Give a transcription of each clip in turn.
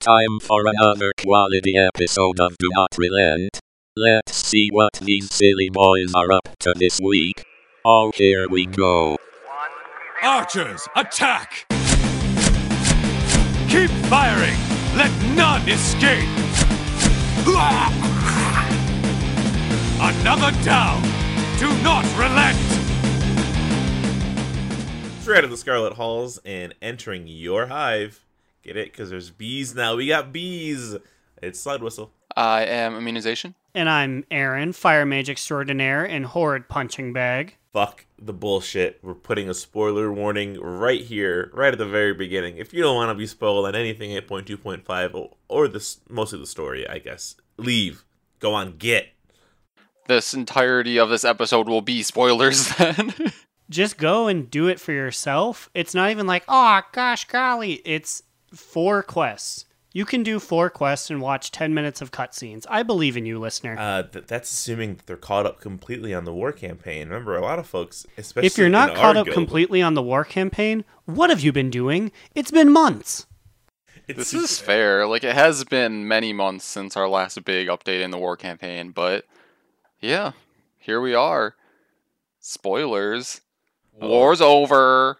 Time for another quality episode of Do Not Relent. Let's see what these silly boys are up to this week. Oh, here we go. Archers, attack! Keep firing! Let none escape! Another down! Do not relent! Straight out of the Scarlet Halls and entering your hive. Get it? Because there's bees now. We got bees. It's Slide Whistle. I am immunization. And I'm Aaron, Fire Mage Extraordinaire and Horrid Punching Bag. Fuck the bullshit. We're putting a spoiler warning right here, right at the very beginning. If you don't want to be spoiled on anything 8.2.5 or, or this, mostly the story, I guess, leave. Go on, get. This entirety of this episode will be spoilers then. Just go and do it for yourself. It's not even like, oh gosh, golly. It's four quests. You can do four quests and watch 10 minutes of cutscenes. I believe in you, listener. Uh, th- that's assuming that they're caught up completely on the war campaign. Remember, a lot of folks, especially if you're not in caught up guild, completely on the war campaign, what have you been doing? It's been months. it's this is fair. Like it has been many months since our last big update in the war campaign, but yeah, here we are. Spoilers. War's over.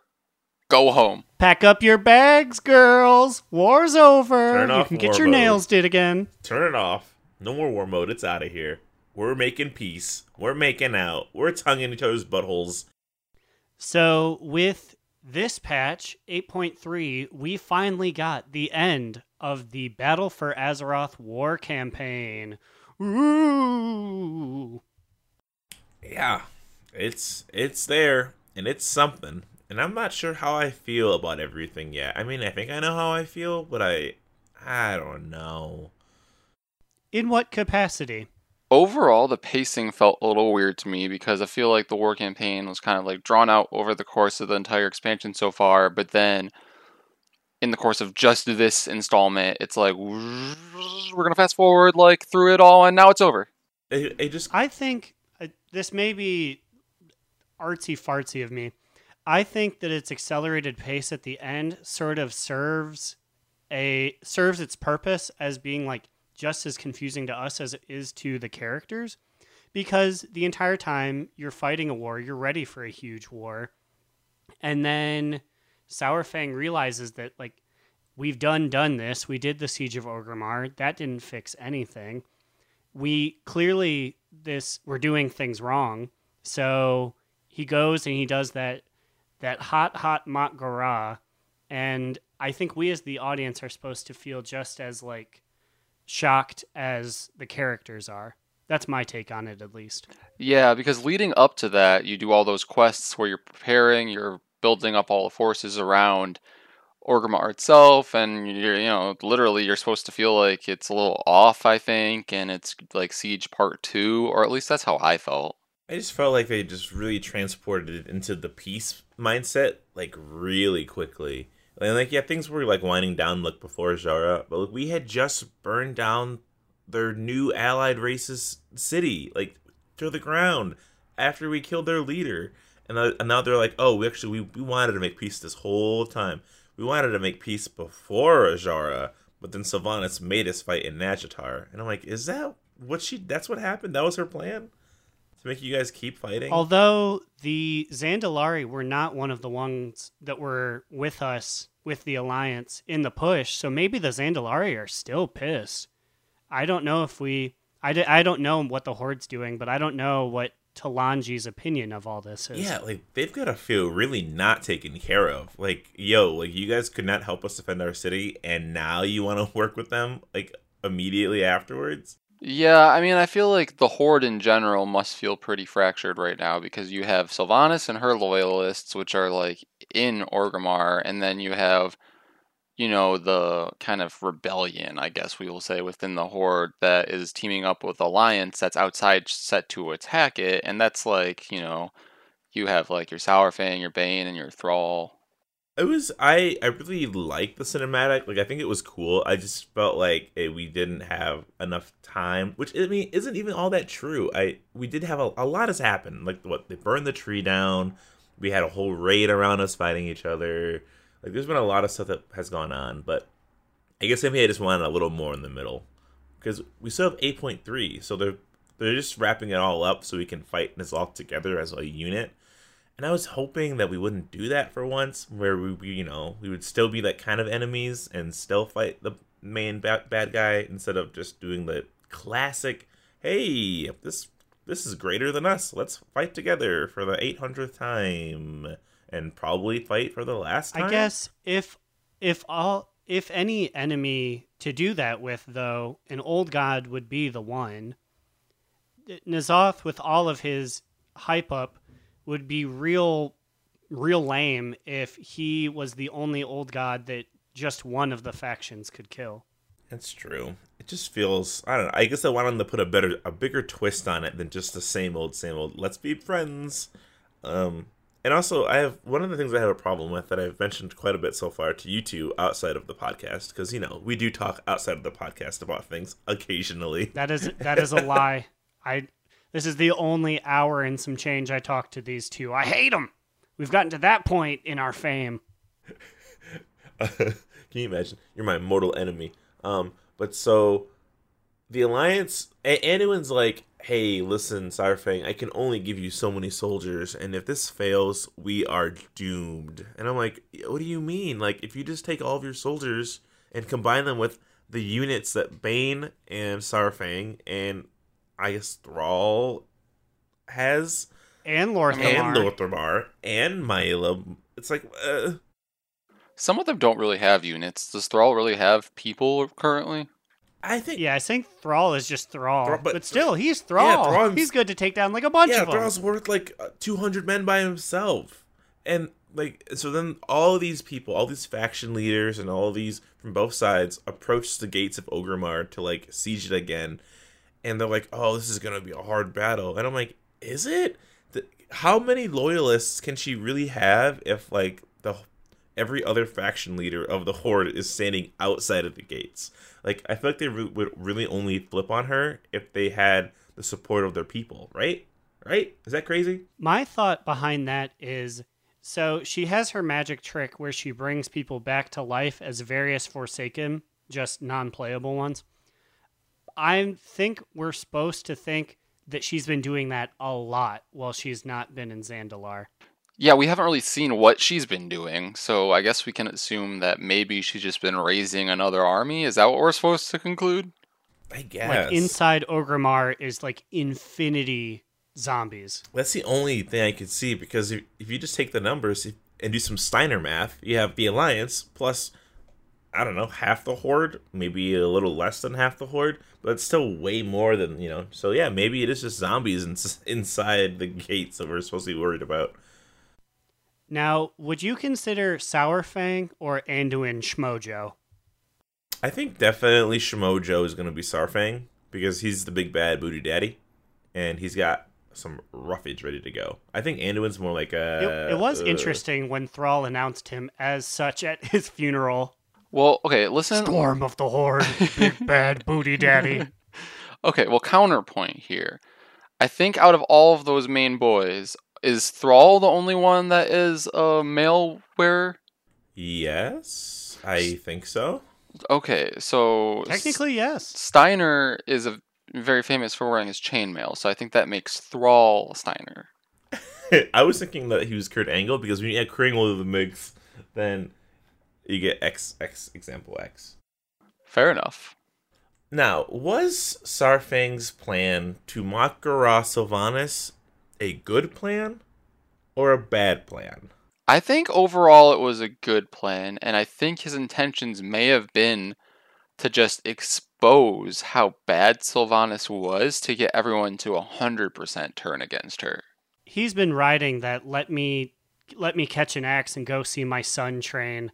Go home. Pack up your bags, girls. War's over. Turn you off can get your mode. nails did again. Turn it off. No more war mode. It's out of here. We're making peace. We're making out. We're tonguing each other's buttholes. So, with this patch 8.3, we finally got the end of the Battle for Azeroth war campaign. Ooh. Yeah, it's it's there and it's something. And I'm not sure how I feel about everything yet. I mean, I think I know how I feel, but I I don't know. In what capacity? Overall, the pacing felt a little weird to me because I feel like the war campaign was kind of like drawn out over the course of the entire expansion so far, but then in the course of just this installment, it's like we're gonna fast forward like through it all, and now it's over. It, it just I think uh, this may be artsy fartsy of me. I think that its accelerated pace at the end sort of serves a serves its purpose as being like just as confusing to us as it is to the characters because the entire time you're fighting a war, you're ready for a huge war. And then Saurfang realizes that like we've done done this. We did the siege of Orgrimmar. That didn't fix anything. We clearly this we're doing things wrong. So he goes and he does that that hot hot Mak'gora and I think we as the audience are supposed to feel just as like shocked as the characters are. That's my take on it at least. Yeah, because leading up to that, you do all those quests where you're preparing, you're building up all the forces around Orgrimmar itself, and you're, you know, literally you're supposed to feel like it's a little off, I think, and it's like Siege Part 2, or at least that's how I felt. I just felt like they just really transported it into the peace mindset like really quickly. And like yeah, things were like winding down like before Zara, but like, we had just burned down their new allied race's city like to the ground after we killed their leader. And, uh, and now they're like, oh, we actually we, we wanted to make peace this whole time. We wanted to make peace before Azshara, but then Sylvanas made us fight in Nazjatar. And I'm like, is that what she? That's what happened. That was her plan to make you guys keep fighting. Although the Zandalari were not one of the ones that were with us with the Alliance in the push, so maybe the Zandalari are still pissed. I don't know if we. I, d- I don't know what the Horde's doing, but I don't know what Talanji's opinion of all this is. Yeah, like they've got to feel really not taken care of. Like, yo, like you guys could not help us defend our city, and now you want to work with them like immediately afterwards. Yeah, I mean, I feel like the Horde in general must feel pretty fractured right now because you have Sylvanas and her loyalists, which are like in Orgrimmar, and then you have, you know, the kind of rebellion, I guess we will say, within the Horde that is teaming up with Alliance that's outside set to attack it, and that's like, you know, you have like your Saurfang, your Baine, and your Thrall. It was I I really liked the cinematic. Like I think it was cool. I just felt like eh, we didn't have enough time, which I mean isn't even all that true. I we did have a, a lot has happened. Like what they burned the tree down. We had a whole raid around us fighting each other. Like there's been a lot of stuff that has gone on, but I guess maybe I just wanted a little more in the middle because we still have 8.3, so they're they're just wrapping it all up so we can fight this all together as a unit. And I was hoping that we wouldn't do that for once, where we, we you know, we would still be like kind of enemies and still fight the main bad, bad guy instead of just doing the classic, hey, this this is greater than us. Let's fight together for the 800th time and probably fight for the last time. I guess if if all if any enemy to do that with though, an old god would be the one. N'Zoth with all of his hype up would be real real lame if he was the only old god that just one of the factions could kill. That's true. It just feels I don't know. I guess I wanted to put a better a bigger twist on it than just the same old same old let's be friends. Um and also I have one of the things I have a problem with that I've mentioned quite a bit so far to you two outside of the podcast because you know, we do talk outside of the podcast about things occasionally. That is that is a lie. I this is the only hour and some change I talked to these two. I hate them. We've gotten to that point in our fame. Can you imagine? You're my mortal enemy. Um, but so the alliance, A- Anduin's like, "Hey, listen, Saurfang, I can only give you so many soldiers, and if this fails, we are doomed." And I'm like, "What do you mean? Like, if you just take all of your soldiers and combine them with the units that Baine and Saurfang and I guess Thrall has, And Lor'themar. and Lor'themar and Mayla, it's like, uh, Some of them don't really have units. Does Thrall really have people currently? I think Yeah, I think Thrall is just Thrall. Thrall- but, but- still, he's Thrall. Thrall's- he's good to take down like a bunch yeah, of them. Thrall's worth like uh, 200 men by himself. And like so then all of these people, all these faction leaders and all these from both sides approach the gates of Orgrimmar to like siege it again. And they're like, "Oh, this is to be a hard battle." And I'm like, "Is it? The, how many loyalists can she really have if like the every other faction leader of the horde is standing outside of the gates. Like I feel like they re- would really only flip on her if they had the support of their people, right? Right? Is that crazy? My thought behind that is so she has her magic trick where she brings people back to life as various Forsaken, just non playable ones. I think we're supposed to think that she's been doing that a lot while she's not been in Zandalar. Yeah, we haven't really seen what she's been doing, so I guess we can assume that maybe she's just been raising another army. Is that what we're supposed to conclude? I guess. Like inside Orgrimmar is like infinity zombies. That's the only thing I could see because if, if you just take the numbers and do some Steiner math, you have the Alliance plus, I don't know, half the Horde, maybe a little less than half the Horde, but it's still way more than, you know. So yeah, maybe it is just zombies in, inside the gates that we're supposed to be worried about. Now, would you consider Saurfang or Anduin Shmojo? I think definitely Shimojo is going to be Saurfang because he's the big bad booty daddy, and he's got some roughage ready to go. I think Anduin's more like a. It, it was uh, interesting when Thrall announced him as such at his funeral. Well, okay, listen. Storm of the Horde, big bad booty daddy. Okay, well, counterpoint here. I think out of all of those main boys, is Thrall the only one that is a male wearer? Yes, I think so. Okay, so Technically, yes. Steiner is a, very famous for wearing his chainmail, so I think that makes Thrall Steiner. I was thinking that he was Kurt Angle because when you add Kurt Angle to the mix, then you get X X example X. Fair enough. Now, was Saurfang's plan to Mak'gora Sylvanas a good plan or a bad plan? I think overall it was a good plan, and I think his intentions may have been to just expose how bad Sylvanas was to get everyone to 100% turn against her. He's been riding that let me let me catch an axe and go see my son train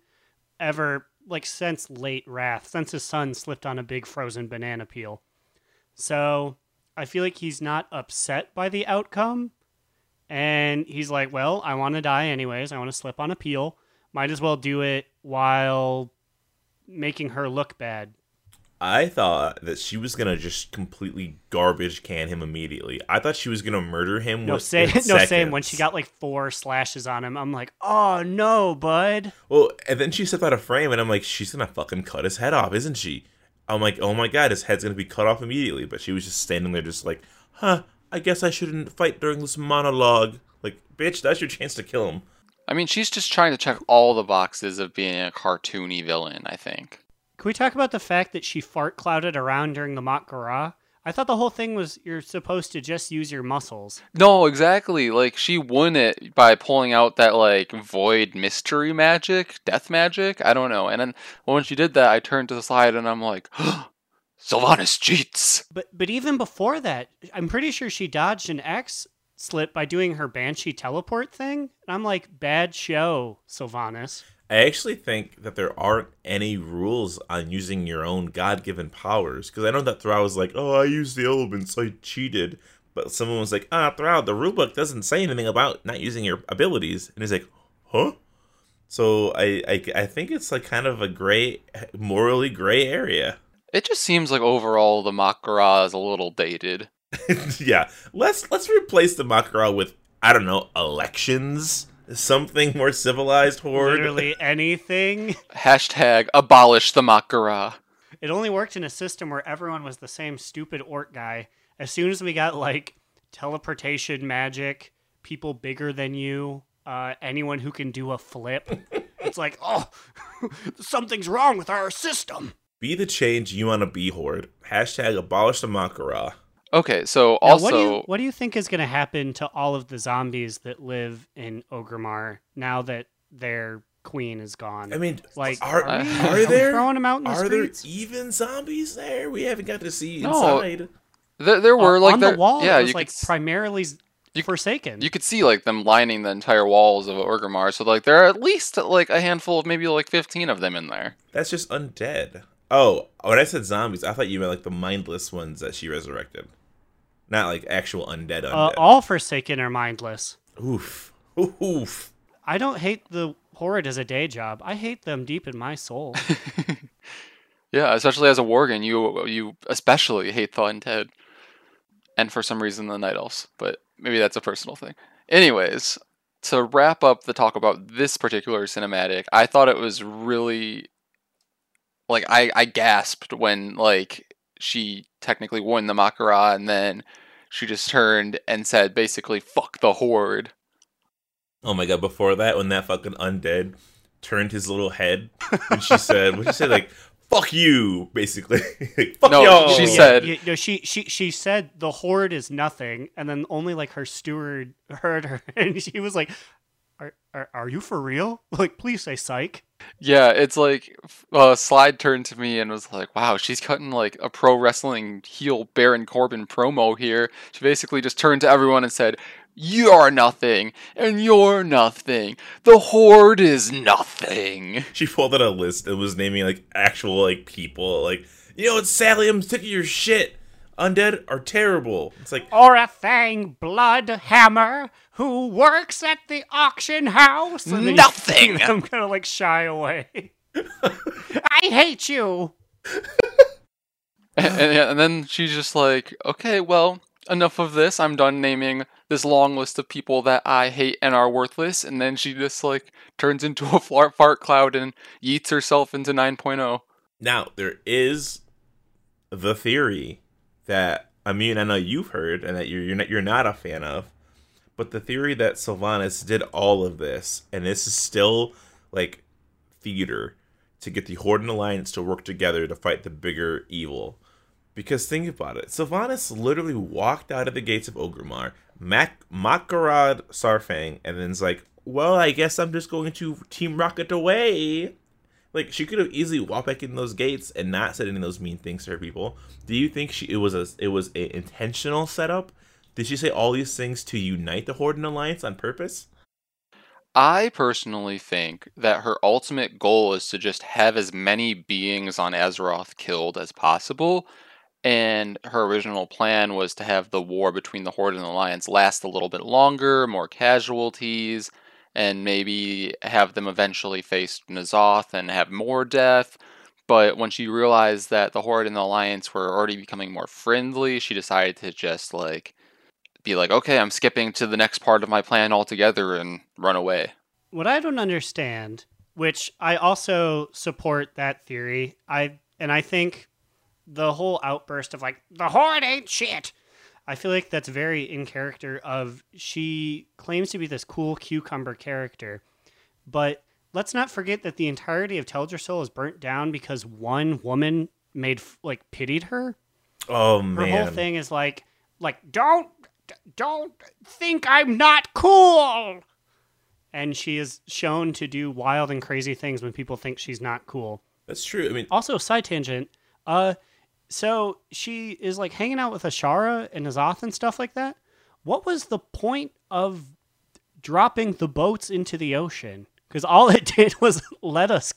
ever like since late wrath, since his son slipped on a big frozen banana peel. So I feel like he's not upset by the outcome. And he's like, Well, I want to die anyways. I want to slip on a peel. Might as well do it while making her look bad. I thought that she was gonna just completely garbage can him immediately. I thought she was gonna murder him. No, with, same. in No, same. When she got like four slashes on him, I'm like, oh no, bud. Well, and then she stepped out of frame, and I'm like, she's gonna fucking cut his head off, isn't she? I'm like, oh my god, his head's gonna be cut off immediately. But she was just standing there, just like, huh? I guess I shouldn't fight during this monologue. Like, bitch, that's your chance to kill him. I mean, she's just trying to check all the boxes of being a cartoony villain, I think. Can we talk about the fact that she fart clouded around during the Mak'gora? I thought the whole thing was you're supposed to just use your muscles. No, exactly. Like she won it by pulling out that like void mystery magic, death magic. I don't know. And then when she did that, I turned to the side and I'm like, Sylvanas cheats. But but even before that, I'm pretty sure she dodged an X slip by doing her Banshee teleport thing. And I'm like, bad show, Sylvanas. I actually think that there aren't any rules on using your own God given powers. Because I know that Thrall was like, oh, I used the elements, I cheated. But someone was like, ah, Thrall, the rulebook doesn't say anything about not using your abilities. And he's like, huh? So I, I, I think it's like kind of a gray, morally gray area. It just seems like overall the Mak'gora is a little dated. yeah, let's let's replace the Mak'gora with I don't know elections, something more civilized. Horde. Literally anything. Hashtag abolish the Mak'gora. It only worked in a system where everyone was the same stupid orc guy. As soon as we got like teleportation magic, people bigger than you, uh, anyone who can do a flip, it's like, oh, something's wrong with our system. Be the change you want to be, Horde. Hashtag abolish the Mak'gora. Okay, so Now, also what do you what do you think is going to happen to all of the zombies that live in Orgrimmar now that their queen is gone? I mean, like, are, are we- are there throwing them out in the are there even zombies there? We haven't got to see No. inside. there, there were Uh, like on there, the wall, yeah, it was you like could primarily you- Forsaken. you could see like them lining the entire walls of Orgrimmar. So like there are at least like a handful of maybe like fifteen of them in there. That's just undead. Oh, when I said zombies, I thought you meant like the mindless ones that she resurrected, not like actual undead. Undead. uh, all Forsaken are mindless. Oof, oof. I don't hate the horrid as a day job. I hate them deep in my soul. Yeah, especially as a Worgen, you you especially hate the undead, and for some reason the night elves. But maybe that's a personal thing. Anyways, to wrap up the talk about this particular cinematic, I thought it was really like I I gasped when like she technically won the Mak'gora, and then she just turned and said basically "fuck the horde." Oh my god! Before that, when that fucking undead turned his little head, and she said, "What she said? Like fuck you," basically. like, fuck No, y'all. she Yeah, said- you know, she she she said the Horde is nothing, and then only like her steward heard her, and she was like, "Are are, are you for real? Like, please say psych." Yeah, it's like uh, Slide turned to me and was like, "Wow, she's cutting like a pro wrestling heel Baron Corbin promo here." She basically just turned to everyone and said, "You're nothing, and you're nothing. The Horde is nothing." She pulled out a list and was naming like actual like people. Like you know, it's Sally. I'm sick of your shit. Undead are terrible. It's like Or a Fang Blood Hammer who works at the auction house. And then you Nothing. see them kind of like shy away. I hate you. and, and, and then she's just like, "Okay, well, enough of this. I'm done naming this long list of people that I hate and are worthless." And then she just like turns into a fart, fart cloud and yeets herself into oh. 9.0. now there is the theory that I mean I know you've heard and that you're you're not, you're not a fan of, but the theory that Sylvanas did all of this and this is still like theater to get the Horde and Alliance to work together to fight the bigger evil. Because think about it, Sylvanas literally walked out of the gates of Orgrimmar, Mac- Makarad Saurfang, and then's like, well, I guess I'm just going to Team Rocket away. Like she could have easily walked back in those gates and not said any of those mean things to her people. Do you think she it was a it was a intentional setup? Did she say all these things to unite the Horde and Alliance on purpose? I personally think that her ultimate goal is to just have as many beings on Azeroth killed as possible. And her original plan was to have the war between the Horde and the Alliance last a little bit longer, more casualties, and maybe have them eventually face N'Zoth and have more death. But when she realized that the Horde and the Alliance were already becoming more friendly, she decided to just like be like, okay, I'm skipping to the next part of my plan altogether and run away. What I don't understand, which I also support that theory, I and I think the whole outburst of like the horde ain't shit. I feel like that's very in character of she claims to be this cool cucumber character, but let's not forget that the entirety of Teldrassil is burnt down because one woman made like pitied her. Oh Her man. whole thing is like like don't don't think I'm not cool. And she is shown to do wild and crazy things when people think she's not cool. That's true. I mean, Also, side tangent. Uh, so she is like hanging out with Azshara and Azoth and stuff like that. What was the point of dropping the boats into the ocean? Because all it did was let us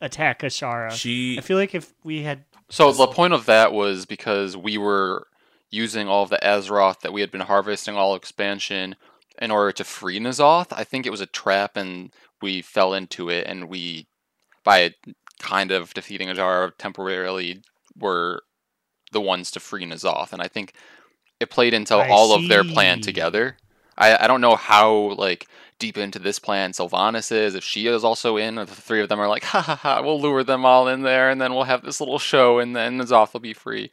attack Azshara. she I feel like if we had So the point of that was because we were using all of the Azeroth that we had been harvesting all expansion in order to free N'Zoth. I think it was a trap and we fell into it and we by kind of defeating Azshara temporarily were the ones to free N'Zoth. And I think it played into I all of their plan together. I, I don't know how like deep into this plan Sylvanas is, if she is also in, if the three of them are like, ha ha ha, we'll lure them all in there and then we'll have this little show and then N'Zoth will be free.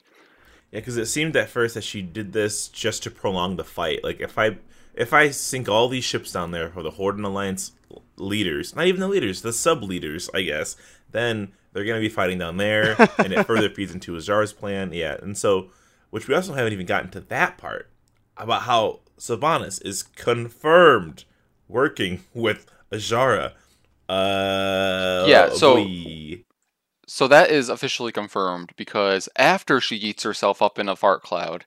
Yeah, because it seemed at first that she did this just to prolong the fight. Like if I if I sink all these ships down there for the Horde and Alliance leaders, not even the leaders, the sub leaders, I guess, then they're gonna be fighting down there, and it further feeds into Azshara's plan. Yeah, and so which we also haven't even gotten to that part about how Sylvanas is confirmed working with Azshara. Uh, Yeah, so-. So that is officially confirmed because after she eats herself up in a fart cloud,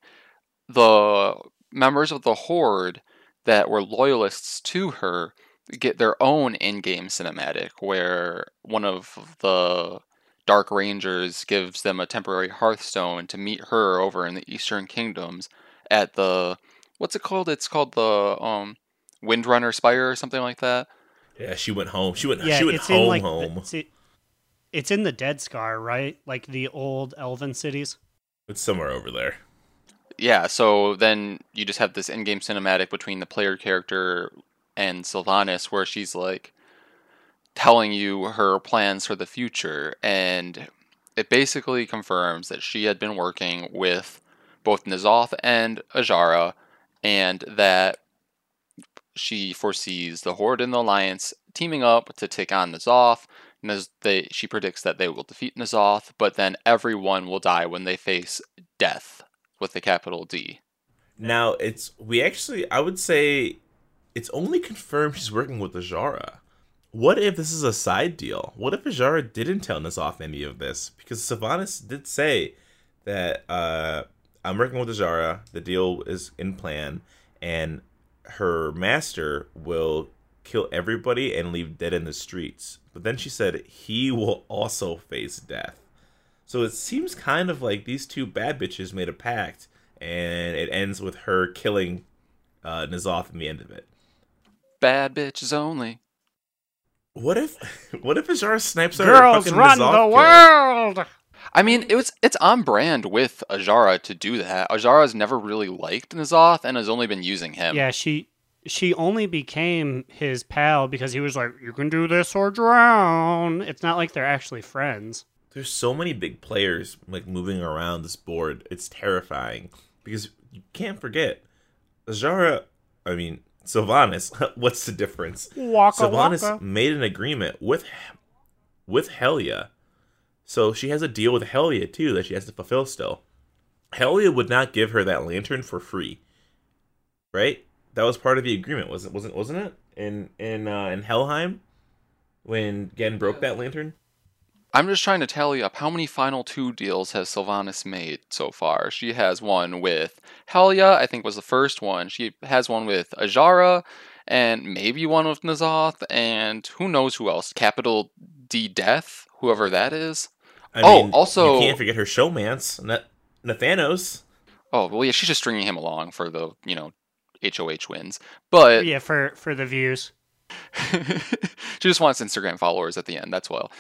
the members of the Horde that were loyalists to her get their own in-game cinematic where one of the Dark Rangers gives them a temporary Hearthstone to meet her over in the Eastern Kingdoms at the what's it called? It's called the um Windrunner Spire or something like that. yeah, she went home. She went. yeah, she went it's home. in like home. The, it's, it's in the Dead Scar, right? Like the old Elven cities. It's somewhere over there. Yeah, so then you just have this in-game cinematic between the player character and Sylvanas where she's like telling you her plans for the future and it basically confirms that she had been working with both N'Zoth and Azshara and that she foresees the Horde and the Alliance teaming up to take on N'Zoth. Naz- they, she predicts that they will defeat N'Zoth, but then everyone will die when they face death with a capital D. Now it's we actually I would say it's only confirmed she's working with Azshara. What if this is a side deal? What if Azshara didn't tell N'Zoth any of this? Because Sylvanas did say that uh, I'm working with Azshara. The deal is in plan, and her master will kill everybody and leave dead in the streets. But then she said he will also face death. So it seems kind of like these two bad bitches made a pact, and it ends with her killing uh, N'Zoth in the end of it. Bad bitches only. What if, what if Azshara snipes her? Girls fucking run N'Zoth the kill? world. I mean, it was it's on brand with Azshara to do that. Azshara's never really liked N'Zoth and has only been using him. Yeah, she she only became his pal because he was like, "You can do this or drown." It's not like they're actually friends. There's so many big players like moving around this board. It's terrifying because you can't forget Azshara. I mean, Sylvanas. What's the difference? Waka Sylvanas waka. made an agreement with with Helya, so she has a deal with Helya too that she has to fulfill still. Helya would not give her that lantern for free, right? That was part of the agreement, wasn't wasn't wasn't it? In in uh, in Helheim, when Genn broke that lantern. I'm just trying to tally up how many final two deals has Sylvanas made so far. She has one with Helya, I think was the first one. She has one with Azshara, and maybe one with N'Zoth, and who knows who else? Capital D Death, whoever that is. I Oh, mean, also- you can't forget her showmance, Na- Nathanos. Oh well, yeah, she's just stringing him along for the you know HOH wins, but Yeah, for for the views. she just wants Instagram followers at the end. That's well.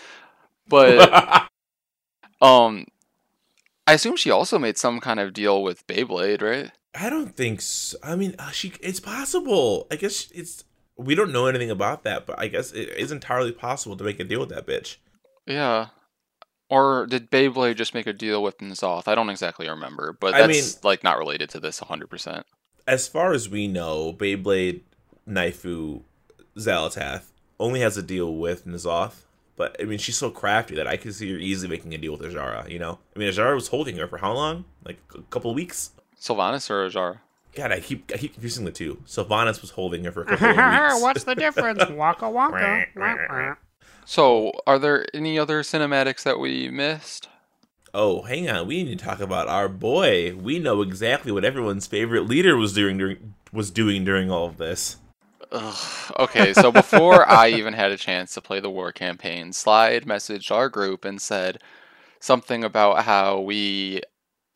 But Um, I assume she also made some kind of deal with Beyblade, right? I don't think so. I mean, uh, she. It's possible. I guess it's. We don't know anything about that, but I guess it is entirely possible to make a deal with that bitch. Yeah. Or did Beyblade just make a deal with N'Zoth? I don't exactly remember, but I that's mean- like not related to this 100%. As far as we know, Beyblade, Naifu, Xal'atath only has a deal with N'Zoth. But I mean, she's so crafty that I could see her easily making a deal with Azshara. You know, I mean, Azshara was holding her for how long? Like a couple of weeks. Sylvanas or Azshara? God, I keep I keep confusing the two. Sylvanas was holding her for a couple of weeks. What's the difference? Waka waka. So, are there any other cinematics that we missed? Oh, hang on. We need to talk about our boy. We know exactly what everyone's favorite leader was doing during was doing during all of this. Ugh. Okay, so before I even had a chance to play the war campaign, Slide messaged our group and said something about how we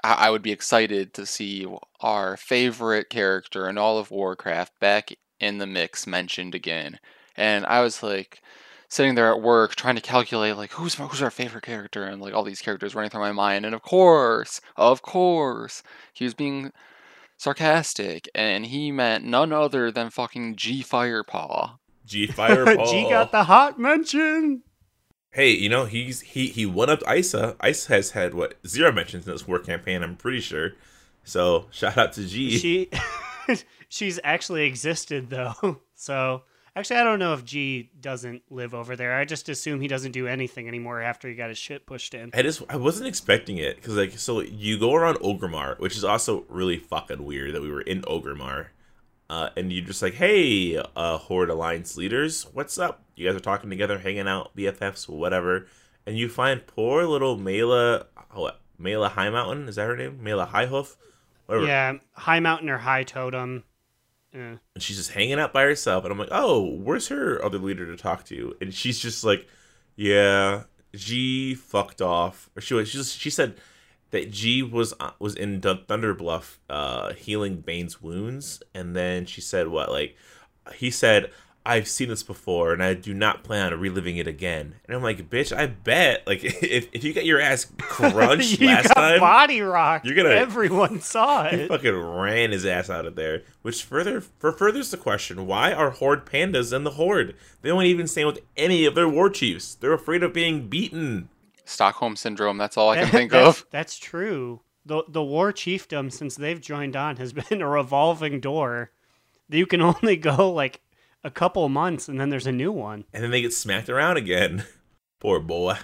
I would be excited to see our favorite character in all of Warcraft back in the mix mentioned again. And I was like sitting there at work trying to calculate like who's who's our favorite character and like all these characters running through my mind and of course, of course, he was being sarcastic and he meant none other than fucking Ji Firepaw. Ji Fireball. Ji got the hot mention. Hey, you know he's he he won up Aysa. Uh, Aysa has had what zero mentions in this war campaign. I'm pretty sure. So shout out to Ji. She she's actually existed though. So actually I don't know if Ji doesn't live over there. I just assume he doesn't do anything anymore after he got his shit pushed in. I just I wasn't expecting it because like so you go around Orgrimmar, which is also really fucking weird that we were in Orgrimmar, uh, and you're just like, hey, uh, Horde Alliance leaders, what's up? You guys are talking together, hanging out, BFFs, whatever, and you find poor little Mayla, what Mayla Highmountain is that her name? Mayla Highhoof, whatever. Yeah, high mountain or high totem. Eh. and she's just hanging out by herself and i'm like oh where's her other leader to talk to and she's just like yeah ji fucked off or she was she, just, she said that ji was uh, was in thunderbluff uh healing baine's wounds and then she said what like he said I've seen this before and I do not plan on reliving it again. And I'm like, bitch, I bet like if, if you got your ass crunched you last got time, body rock. you're gonna- Everyone saw he it. fucking ran his ass out of there. Which further for furthers the question: Why are Horde pandas in the Horde? They don't even stand with any of their war chiefs. They're afraid of being beaten. Stockholm syndrome, that's all I can think that's, of. That's true. The the war chiefdom since they've joined on has been a revolving door. You can only go like a couple months and then there's a new one. And then they get smacked around again. Poor boy.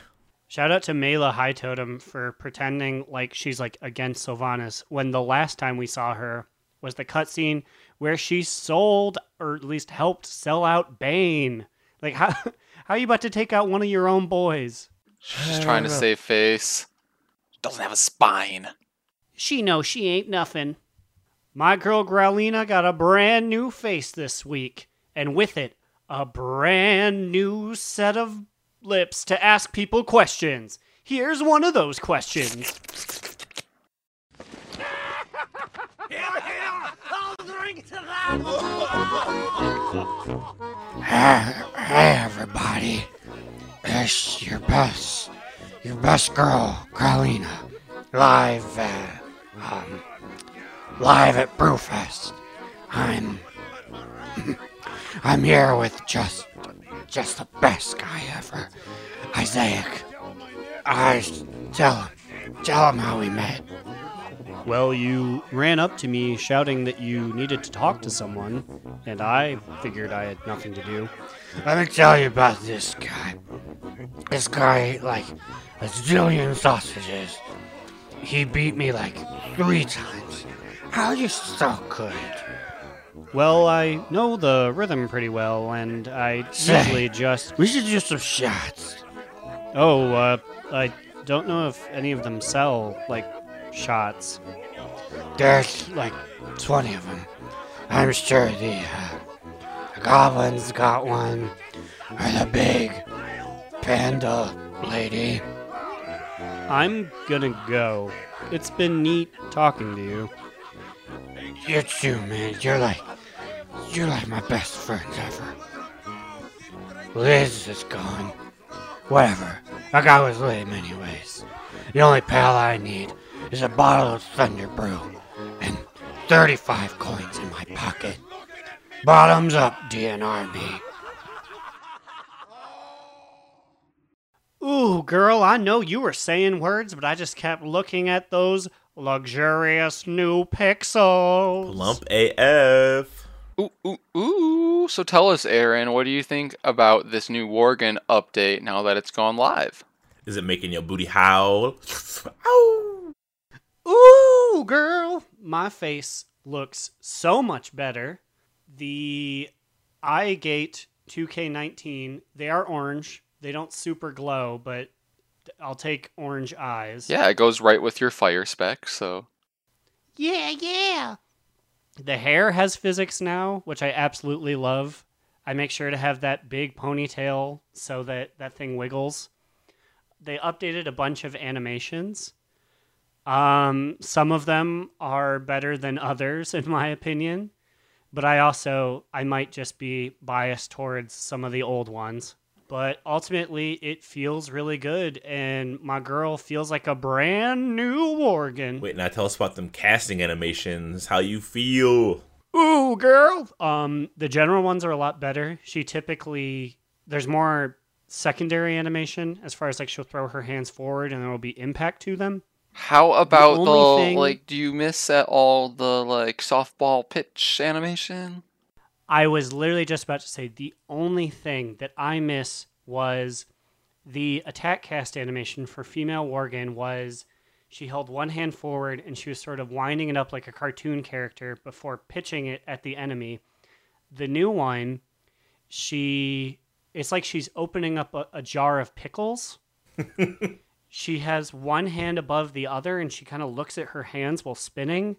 Shout out to Mayla High Totem for pretending like she's like against Sylvanas when the last time we saw her was the cutscene where she sold or at least helped sell out Baine. Like how how are you about to take out one of your own boys? She's trying to save face. Doesn't have a spine. She knows she ain't nothing. My girl Growlina got a brand new face this week, and with it, a brand new set of lips to ask people questions. Here's one of those questions. Hey, everybody. It's your best, your best girl, Carlina. Live, uh, um, live at Brewfest. I'm, I'm here with just, just the best guy ever, Isaac. I tell him, tell him how we met. Well, you ran up to me shouting that you needed to talk to someone, and I figured I had nothing to do. Let me tell you about this guy. This guy ate like a zillion sausages. He beat me like three times. How are you so good? Well, I know the rhythm pretty well, and I usually just. We should do some shots. Oh, uh, I don't know if any of them sell, like, shots. There's like 20 of them. I'm sure the, uh, the goblins got one. Or the big panda lady. I'm gonna go. It's been neat talking to you. You too, man. You're like, you're like my best friends ever. Liz is gone. Whatever. I was lame anyways. The only pal I need is a bottle of Thunder Brew and 35 coins in my pocket. Bottoms up, DNRB. Ooh, girl, I know you were saying words, but I just kept looking at those luxurious new pixels. Lump AF. Ooh, ooh, ooh. So tell us, Aaron, what do you think about this new Worgen update now that it's gone live? Is it making your booty howl? Ow! Ooh, girl, my face looks so much better. The eye gate 2K19, they are orange. They don't super glow, but I'll take orange eyes. Yeah, it goes right with your fire spec, so. Yeah, yeah. The hair has physics now, which I absolutely love. I make sure to have that big ponytail so that that thing wiggles. They updated a bunch of animations. Um, some of them are better than others, in my opinion. But I also I might just be biased towards some of the old ones. But ultimately, it feels really good, and my girl feels like a brand new organ. Wait, now tell us about them casting animations. How you feel? Ooh, girl. Um, the general ones are a lot better. She typically there's more secondary animation as far as like she'll throw her hands forward and there will be impact to them. How about the, only thing- like? Do you miss at all the like softball pitch animation? I was literally just about to say the only thing that I miss was the attack cast animation for female Worgen was she held one hand forward and she was sort of winding it up like a cartoon character before pitching it at the enemy. The new one, she it's like she's opening up a, a jar of pickles. she has one hand above the other and she kind of looks at her hands while spinning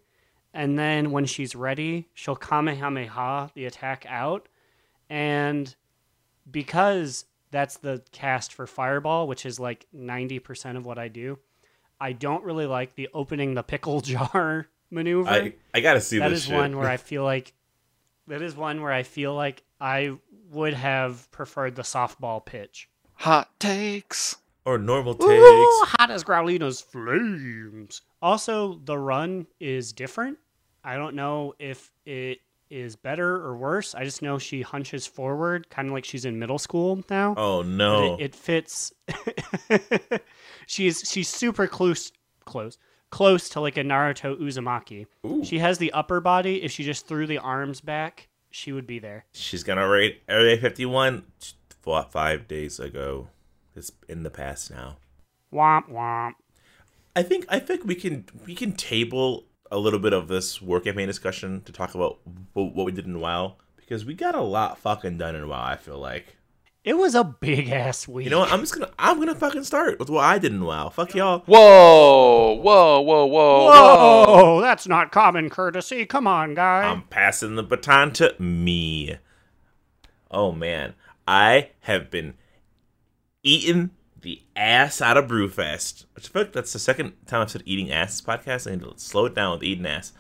and then when she's ready, she'll Kamehameha the attack out. And because that's the cast for Fireball, which is like 90% of what I do, I don't really like the opening the pickle jar maneuver. I I gotta see that this is shit. one where I feel like that is one where I feel like I would have preferred the softball pitch. Hot takes. Or normal takes. Ooh, hot as Growlina's flames. Also, the run is different. I don't know if it is better or worse. I just know she hunches forward, kind of like she's in middle school now. Oh no! It, it fits. she's she's super close, close, close to like a Naruto Uzumaki. Ooh. She has the upper body. If she just threw the arms back, she would be there. She's gonna rate Area 51 four, five days ago. It's in the past now. Womp womp. I think I think we can we can table a little bit of this work campaign discussion to talk about what we did in WoW because we got a lot fucking done in WoW. I feel like It was a big ass week. you know what I'm just gonna I'm gonna fucking start with what I did in WoW. Fuck y'all. Whoa, whoa, whoa, whoa, whoa. Whoa, that's not common courtesy. Come on, guy. I'm passing the baton to me. Oh man, I have been eating the ass out of Brewfest. Which I feel like that's the second time I've said eating ass this podcast. I need to slow it down with eating ass.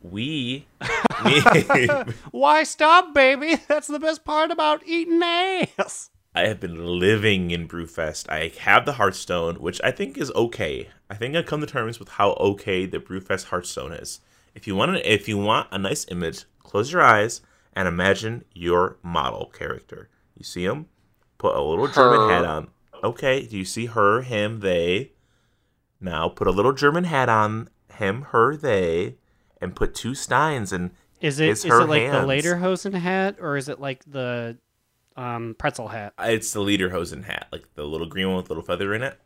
We, Why stop, baby? That's the best part about eating ass. I have been living in Brewfest. I have the Hearthstone, which I think is okay. I think I've come to terms with how okay the Brewfest Hearthstone is. If you want, an, if you want a nice image, close your eyes and imagine your model character. You see him? Put a little German Her. hat on. Okay, do you see her, him, they? Now put a little German hat on him, her, they, and put two steins and Is it It's is her it like the hands. Lederhosen hat or is it like the um, pretzel hat? It's the Lederhosen hat, like the little green one with little feather in it.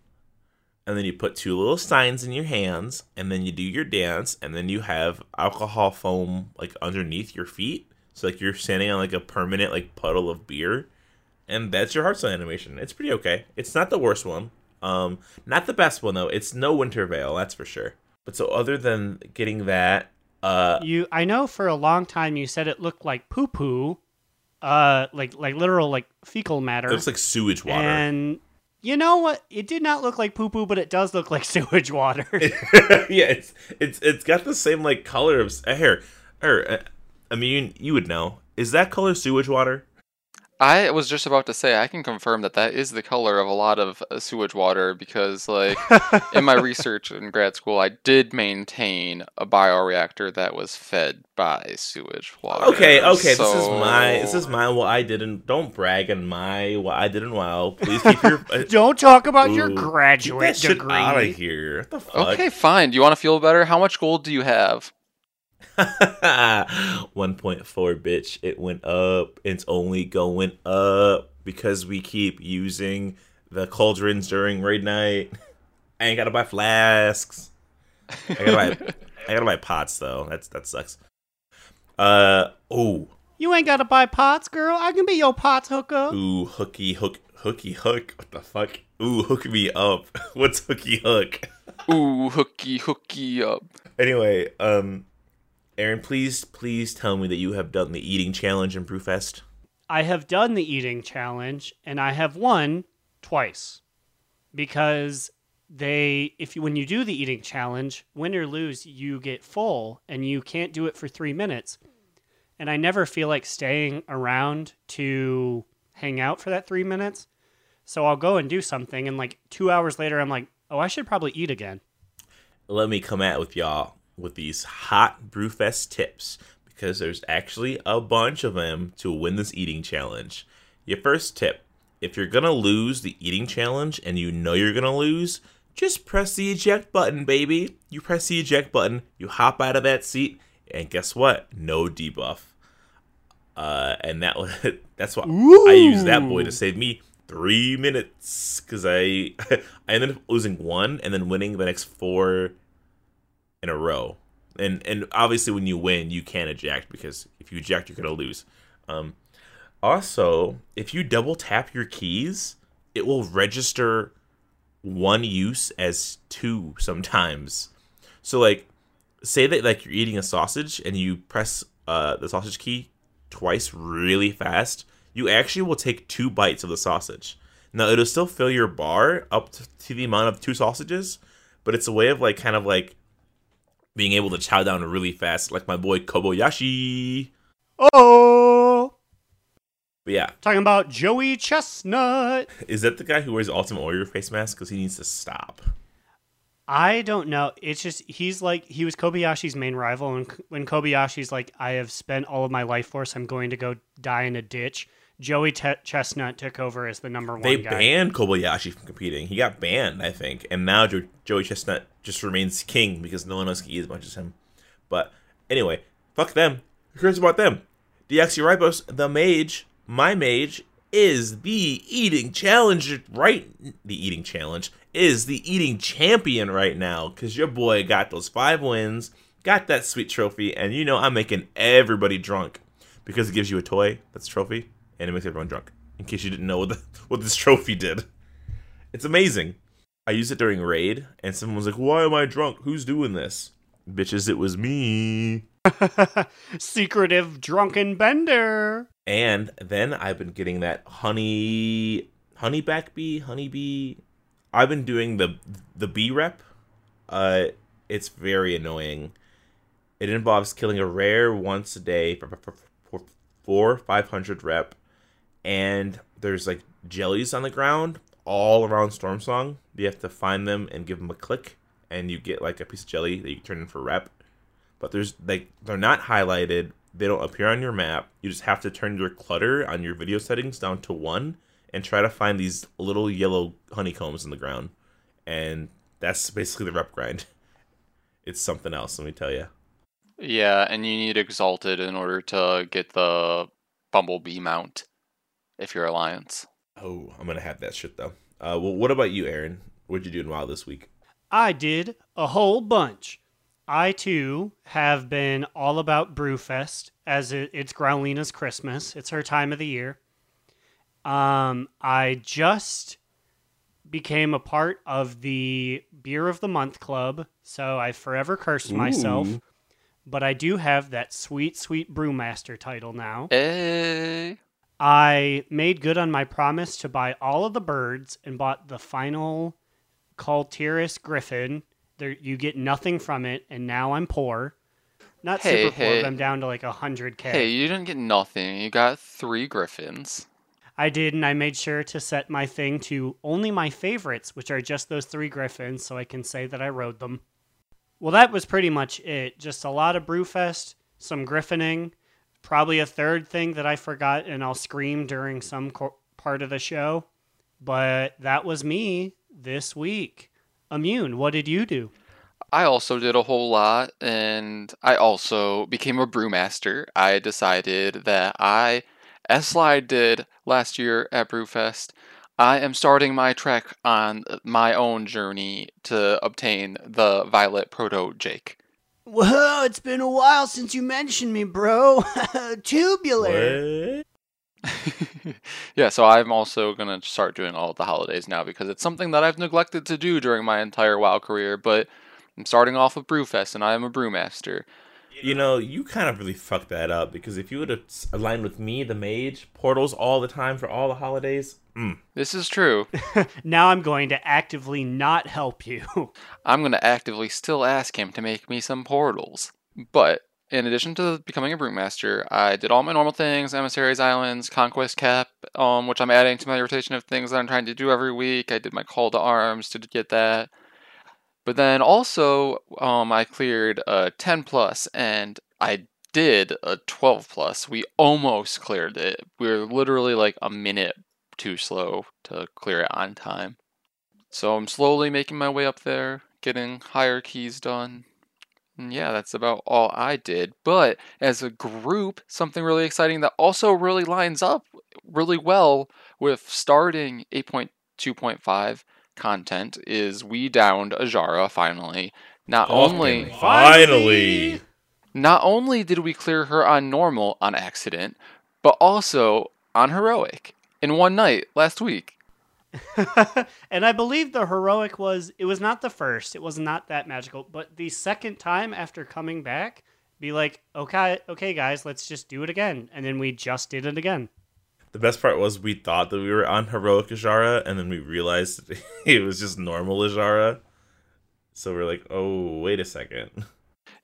And then you put two little steins in your hands, and then you do your dance, and then you have alcohol foam like underneath your feet, so like you're standing on like a permanent like puddle of beer, and that's your Hearthstone animation. It's pretty okay. It's not the worst one, um, not the best one though. It's no Winter Veil, that's for sure. But so other than getting that, uh, You, I know for a long time you said it looked like poo poo, uh, like like literal like fecal matter. it looks like sewage water. And you know what? It did not look like poo poo, but it does look like sewage water. yeah, it's it's it's got the same like color of uh, here. Or uh, I mean, you would know. Is that color sewage water? I was just about to say I can confirm that that is the color of a lot of uh, sewage water because, like, in my research in grad school, I did maintain a bioreactor that was fed by sewage water. Okay, okay, this is my this is my what I didn't. Don't brag on my what I did in WoW. Please keep your uh, Don't talk about your graduate Get that shit degree. out of here. What the fuck? Okay, fine. Do you want to feel better? How much gold do you have? 1.4 bitch. It went up. It's only going up because we keep using the cauldrons during raid night. I ain't gotta buy flasks. I gotta buy i gotta buy pots though. That's that sucks. Uh oh You ain't gotta buy pots, girl. I can be your pots hooker. ooh hooky hook hooky hook. What the fuck? Ooh hook me up. What's hooky hook? Ooh, hooky, hooky up. anyway um aaron please please tell me that you have done the eating challenge in brewfest I have done the eating challenge and I have won twice because they if you when you do the eating challenge, win or lose, you get full and you can't do it for 3 minutes. And I never feel like staying around to hang out for that 3 minutes. So I'll go and do something and like 2 hours later I'm like, "Oh, I should probably eat again." let me come at with y'all with these hot Brewfest tips because there's actually a bunch of them to win this eating challenge. Your first tip if you're gonna lose the eating challenge and you know you're gonna lose, just press the eject button, baby. You press the eject button, you hop out of that seat, and guess what? No debuff. Uh, and that was that's why I used that boy to save me three minutes because I I ended up losing one and then winning the next four in a row. And and obviously when you win, you can't eject because if you eject, you're gonna lose. Um, also, if you double tap your keys, it will register one use as two sometimes. So like, say that like you're eating a sausage and you press uh, the sausage key twice really fast, you actually will take two bites of the sausage. Now it'll still fill your bar up to, to the amount of two sausages, but it's a way of like kind of like being able to chow down really fast, like my boy Kobayashi. Oh, But yeah, talking about Joey Chestnut. is that the guy who wears the Ultimate Warrior face mask? Because he needs to stop. I don't know. It's just he's like he was Kobayashi's main rival, and when Kobayashi's like, "I have spent all of my life force. I'm going to go die in a ditch." Joey Te- Chestnut took over as the number one They guy. banned Kobayashi from competing. He got banned, I think, and now jo- Joey Chestnut just remains king because no one else can eat as much as him. But anyway, fuck them. Who cares about them? Deoxyribos, the mage, my mage, is the eating challenge. Right, the eating challenge is the eating champion right now because your boy got those five wins, got that sweet trophy, and you know I'm making everybody drunk because it gives you a toy that's a trophy and it makes everyone drunk. In case you didn't know what the, what this trophy did, it's amazing. I used it during raid, and someone was like, "Why am I drunk? Who's doing this?" Bitches, it was me. Secretive drunken bender. And then I've been getting that honey, honeyback bee, honeybee. I've been doing the the bee rep. Uh, it's very annoying. It involves killing a rare once a day for, for, for, for 500 rep, and there's like jellies on the ground all around Stormsong. You have to find them and give them a click, and you get like a piece of jelly that you turn in for rep. But there's like they're not highlighted. They don't appear on your map. You just have to turn your clutter on your video settings down to one and try to find these little yellow honeycombs in the ground. And that's basically the rep grind. It's something else, let me tell you. Yeah, and you need Exalted in order to get the Bumblebee mount if you're Alliance. Oh, I'm gonna have that shit though. Uh, well, what about you, Aaron? What'd you do in WoW this week? I did a whole bunch. I too have been all about Brewfest as it, it's Growlina's Christmas. It's her time of the year. Um, I just became a part of the Beer of the Month Club, so I forever cursed myself. But I do have that sweet, sweet Brewmaster title now. Hey. I made good on my promise to buy all of the birds and bought the final Calteris Griffin. There, you get nothing from it, and now I'm poor. Not Hey, super poor, hey. but I'm down to like a hundred k. Hey, you didn't get nothing. You got three Griffins. I did, and I made sure to set my thing to only my favorites, which are just those three griffins, so I can say that I rode them. Well, that was pretty much it. Just a lot of Brewfest, some griffining, probably a third thing that I forgot, and I'll scream during some co- part of the show. But that was me this week. Immune, what did you do? I also did a whole lot, and I also became a brewmaster. I decided that I, as Slide did last year at Brewfest, I am starting my trek on my own journey to obtain the Violet Proto Drake. Whoa, it's been a while since you mentioned me, bro. Tubular. Yeah, so I'm also going to start doing all the holidays now because it's something that I've neglected to do during my entire WoW career, but I'm starting off with Brewfest and I am a brewmaster. You know, you kind of really fucked that up because if you would have aligned with me, the mage, portals all the time for all the holidays, mm, This is true. Now I'm going to actively not help you. I'm going to actively still ask him to make me some portals. But in addition to becoming a brewmaster, I did all my normal things: emissaries, islands, conquest cap, um, which I'm adding to my rotation of things that I'm trying to do every week. I did my call to arms to get that. But then also, um, I cleared a 10 plus, and I did a 12 plus. We almost cleared it. We were literally like a minute too slow to clear it on time. So I'm slowly making my way up there, getting higher keys done. And yeah, that's about all I did. But as a group, something really exciting that also really lines up really well with starting 8.2.5 content is we downed Azshara finally. Not oh, only finally. not only did we clear her on normal on accident, but also on heroic in one night last week. and I believe the heroic was it was not the first. It was not that magical, but the second time after coming back, be like, "Okay, okay guys, let's just do it again." And then we just did it again. The best part was we thought that we were on heroic Azshara, and then we realized it was just normal Azshara. So we're like, oh, wait a second.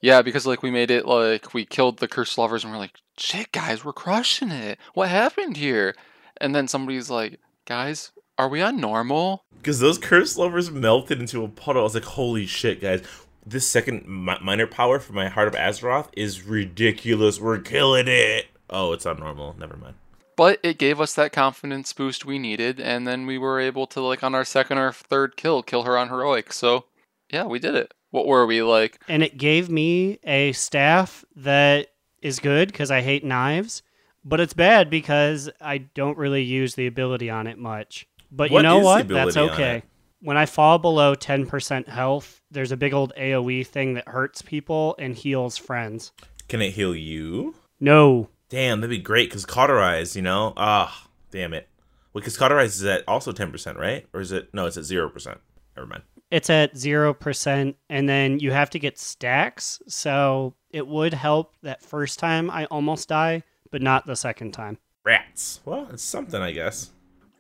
Yeah, because like we made it like we killed the cursed lovers and we're like, shit guys, we're crushing it. What happened here? And then somebody's like, guys, are we on normal? Because those curse lovers melted into a puddle. I was like, holy shit, guys. This second mi- minor power for my Heart of Azeroth is ridiculous. We're killing it. Oh, it's on normal. Never mind. But it gave us that confidence boost we needed, and then we were able to like on our second or third kill, kill her on heroic. So yeah, we did it. What were we like? And it gave me a staff that is good because I hate knives, but it's bad because I don't really use the ability on it much. But What you know what? That's okay. When I fall below 10% health, there's a big old AoE thing that hurts people and heals friends. Can it heal you? No. Damn, that'd be great. Because cauterize, you know? Ah, damn it. Well, because cauterize is at also 10%, right? Or is it? No, it's at 0%. Never mind. It's at 0%, and then you have to get stacks. So it would help that first time I almost die, but not the second time. Rats. Well, it's something, I guess.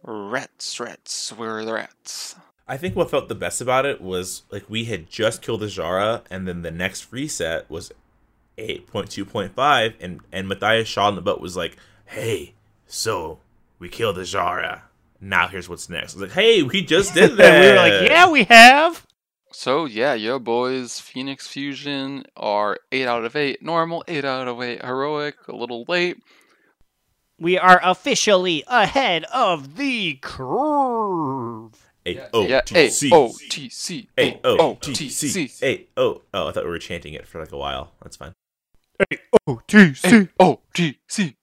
Rats, rats, where are the rats? I think what felt the best about it was like we had just killed Azshara, and then the next reset was 8.2.5, and and Matthias Shaw in the boat was like, "Hey, so we killed Azshara. Now here's what's next." I was like, "Hey, we just did that." And we were like, yeah, we have. So yeah, your boys Phoenix Fusion are eight out of eight normal, eight out of eight heroic, a little late. We are officially ahead of the curve. A O yeah, T A C. O T C A A O O T T C. C A O. Oh, I thought we were chanting it for like a while. That's fine. O T C. O T C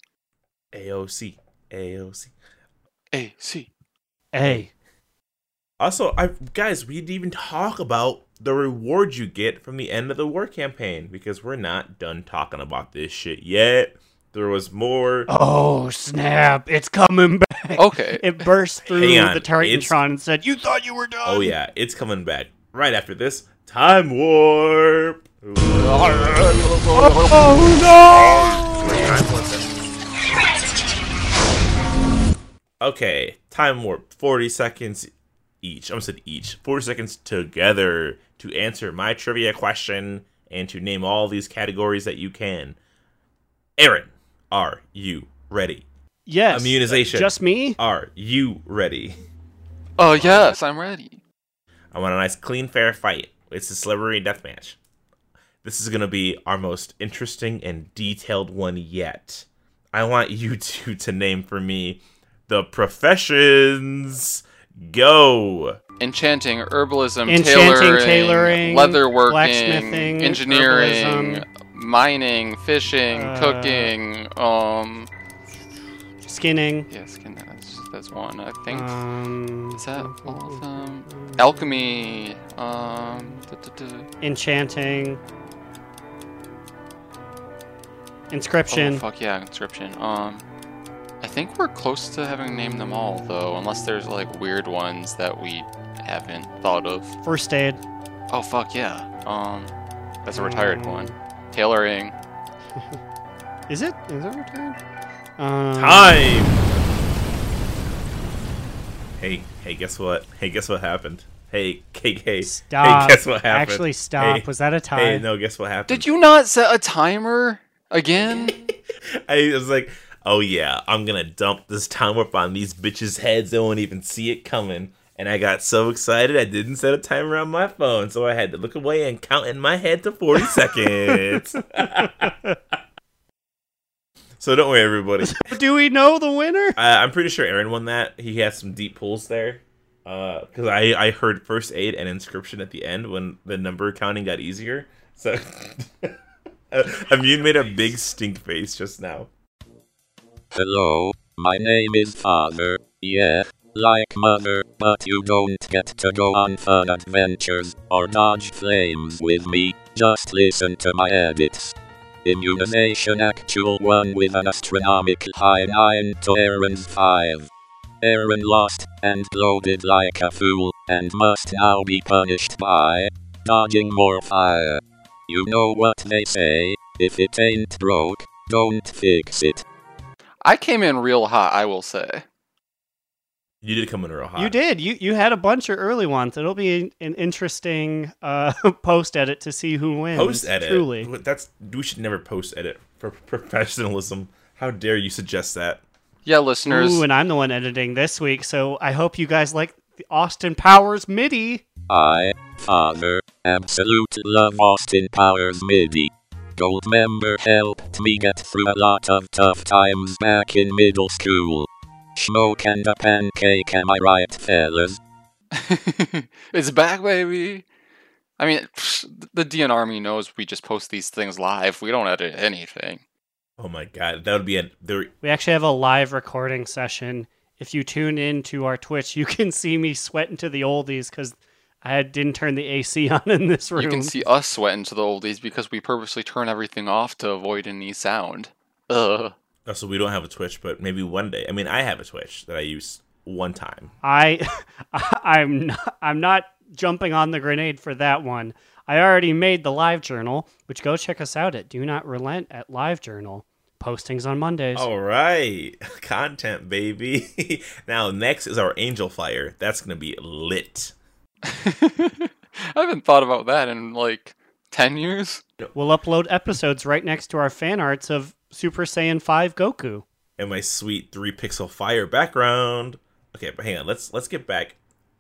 A O C. A O C. A C. A. Also, I guys, we didn't even talk about the reward you get from the end of the war campaign because we're not done talking about this shit yet. There was more. Oh snap! It's coming back. Okay. It burst through the it's- Titantron and said, "You thought you were done." Oh yeah, it's coming back right after this time warp. oh no! Okay, time warp. Forty seconds each. I'm said each. Forty seconds together to answer my trivia question and to name all these categories that you can. Aaron, are you ready? Yes. Immunization. Just me? Are you ready? Oh yes, I'm ready. I want a nice, clean, fair fight. It's a celebrity death match. This is going to be our most interesting and detailed one yet. I want you two to name for me the professions. Go. Enchanting, herbalism, Enchanting, tailoring, tailoring, leatherworking, blacksmithing, engineering, herbalism. mining, fishing, Uh, cooking. Um, Skinning. yeah, skin. That's that's one. I think. Um, Is that all of them? Alchemy. Um. duh, duh, duh. Enchanting. Oh Inscription. fuck yeah, inscription. Um. I think we're close to having named them all though, unless there's like weird ones that we haven't thought of. First aid. Oh fuck yeah. Um. That's a retired one. Tailoring. Is it? Is it retired? Um, Time. Hey, hey, guess what? Hey, guess what happened? Hey, KK. Stop. Hey, guess what happened? Actually, stop. Hey, Was that a time? Hey, no, guess what happened? Did you not set a timer again? I was like, oh yeah, I'm gonna dump this time warp on these bitches' heads. They won't even see it coming. And I got so excited, I didn't set a timer on my phone, so I had to look away and count in my head to 40 seconds. so don't worry, everybody. Do we know the winner? I, I'm pretty sure Aaron won that. He had some deep pulls there. Uh, because I, I heard first aid and inscription at the end when the number counting got easier. So Immune made a big stink face just now. Hello, my name is Father, yeah, like mother, but you don't get to go on fun adventures or dodge flames with me, just listen to my edits. Immunization actual 1 with an astronomical high 9 to Aaron's 5. Aaron lost and loaded like a fool and must now be punished by dodging more fire. You know what they say, if it ain't broke, don't fix it. I came in real hot, I will say. You did come in real hot. You did. You you had a bunch of early ones. It'll be an interesting uh, post edit to see who wins. Post edit. Truly. That's we should never post edit for professionalism. How dare you suggest that? Yeah, listeners. Ooh, and I'm the one editing this week, so I hope you guys like the Austin Powers MIDI. I, Father, absolute love Austin Powers MIDI. Goldmember helped me get through a lot of tough times back in middle school. Smoke and a pancake, am I right, fellas? it's back, baby. I mean, psh, the DN Army knows we just post these things live. We don't edit anything. Oh my god, that would be a there. We actually have a live recording session. If you tune in to our Twitch, you can see me sweating to the oldies because I didn't turn the AC on in this room. You can see us sweating to the oldies because we purposely turn everything off to avoid any sound. Ugh. Oh, also, we don't have a Twitch, but maybe one day. I mean, I have a Twitch that I use one time. I I'm not, I'm not jumping on the grenade for that one. I already made the live journal, which go check us out at Do Not Relent at LiveJournal. Postings on Mondays. All right, content, baby. now, next is our Angelfire. That's gonna be lit. I haven't thought about that in like 10 years. We'll upload episodes right next to our fan arts of Super Saiyan 5 Goku. and my sweet three pixel fire background. Okay, but hang on. Let's let's get back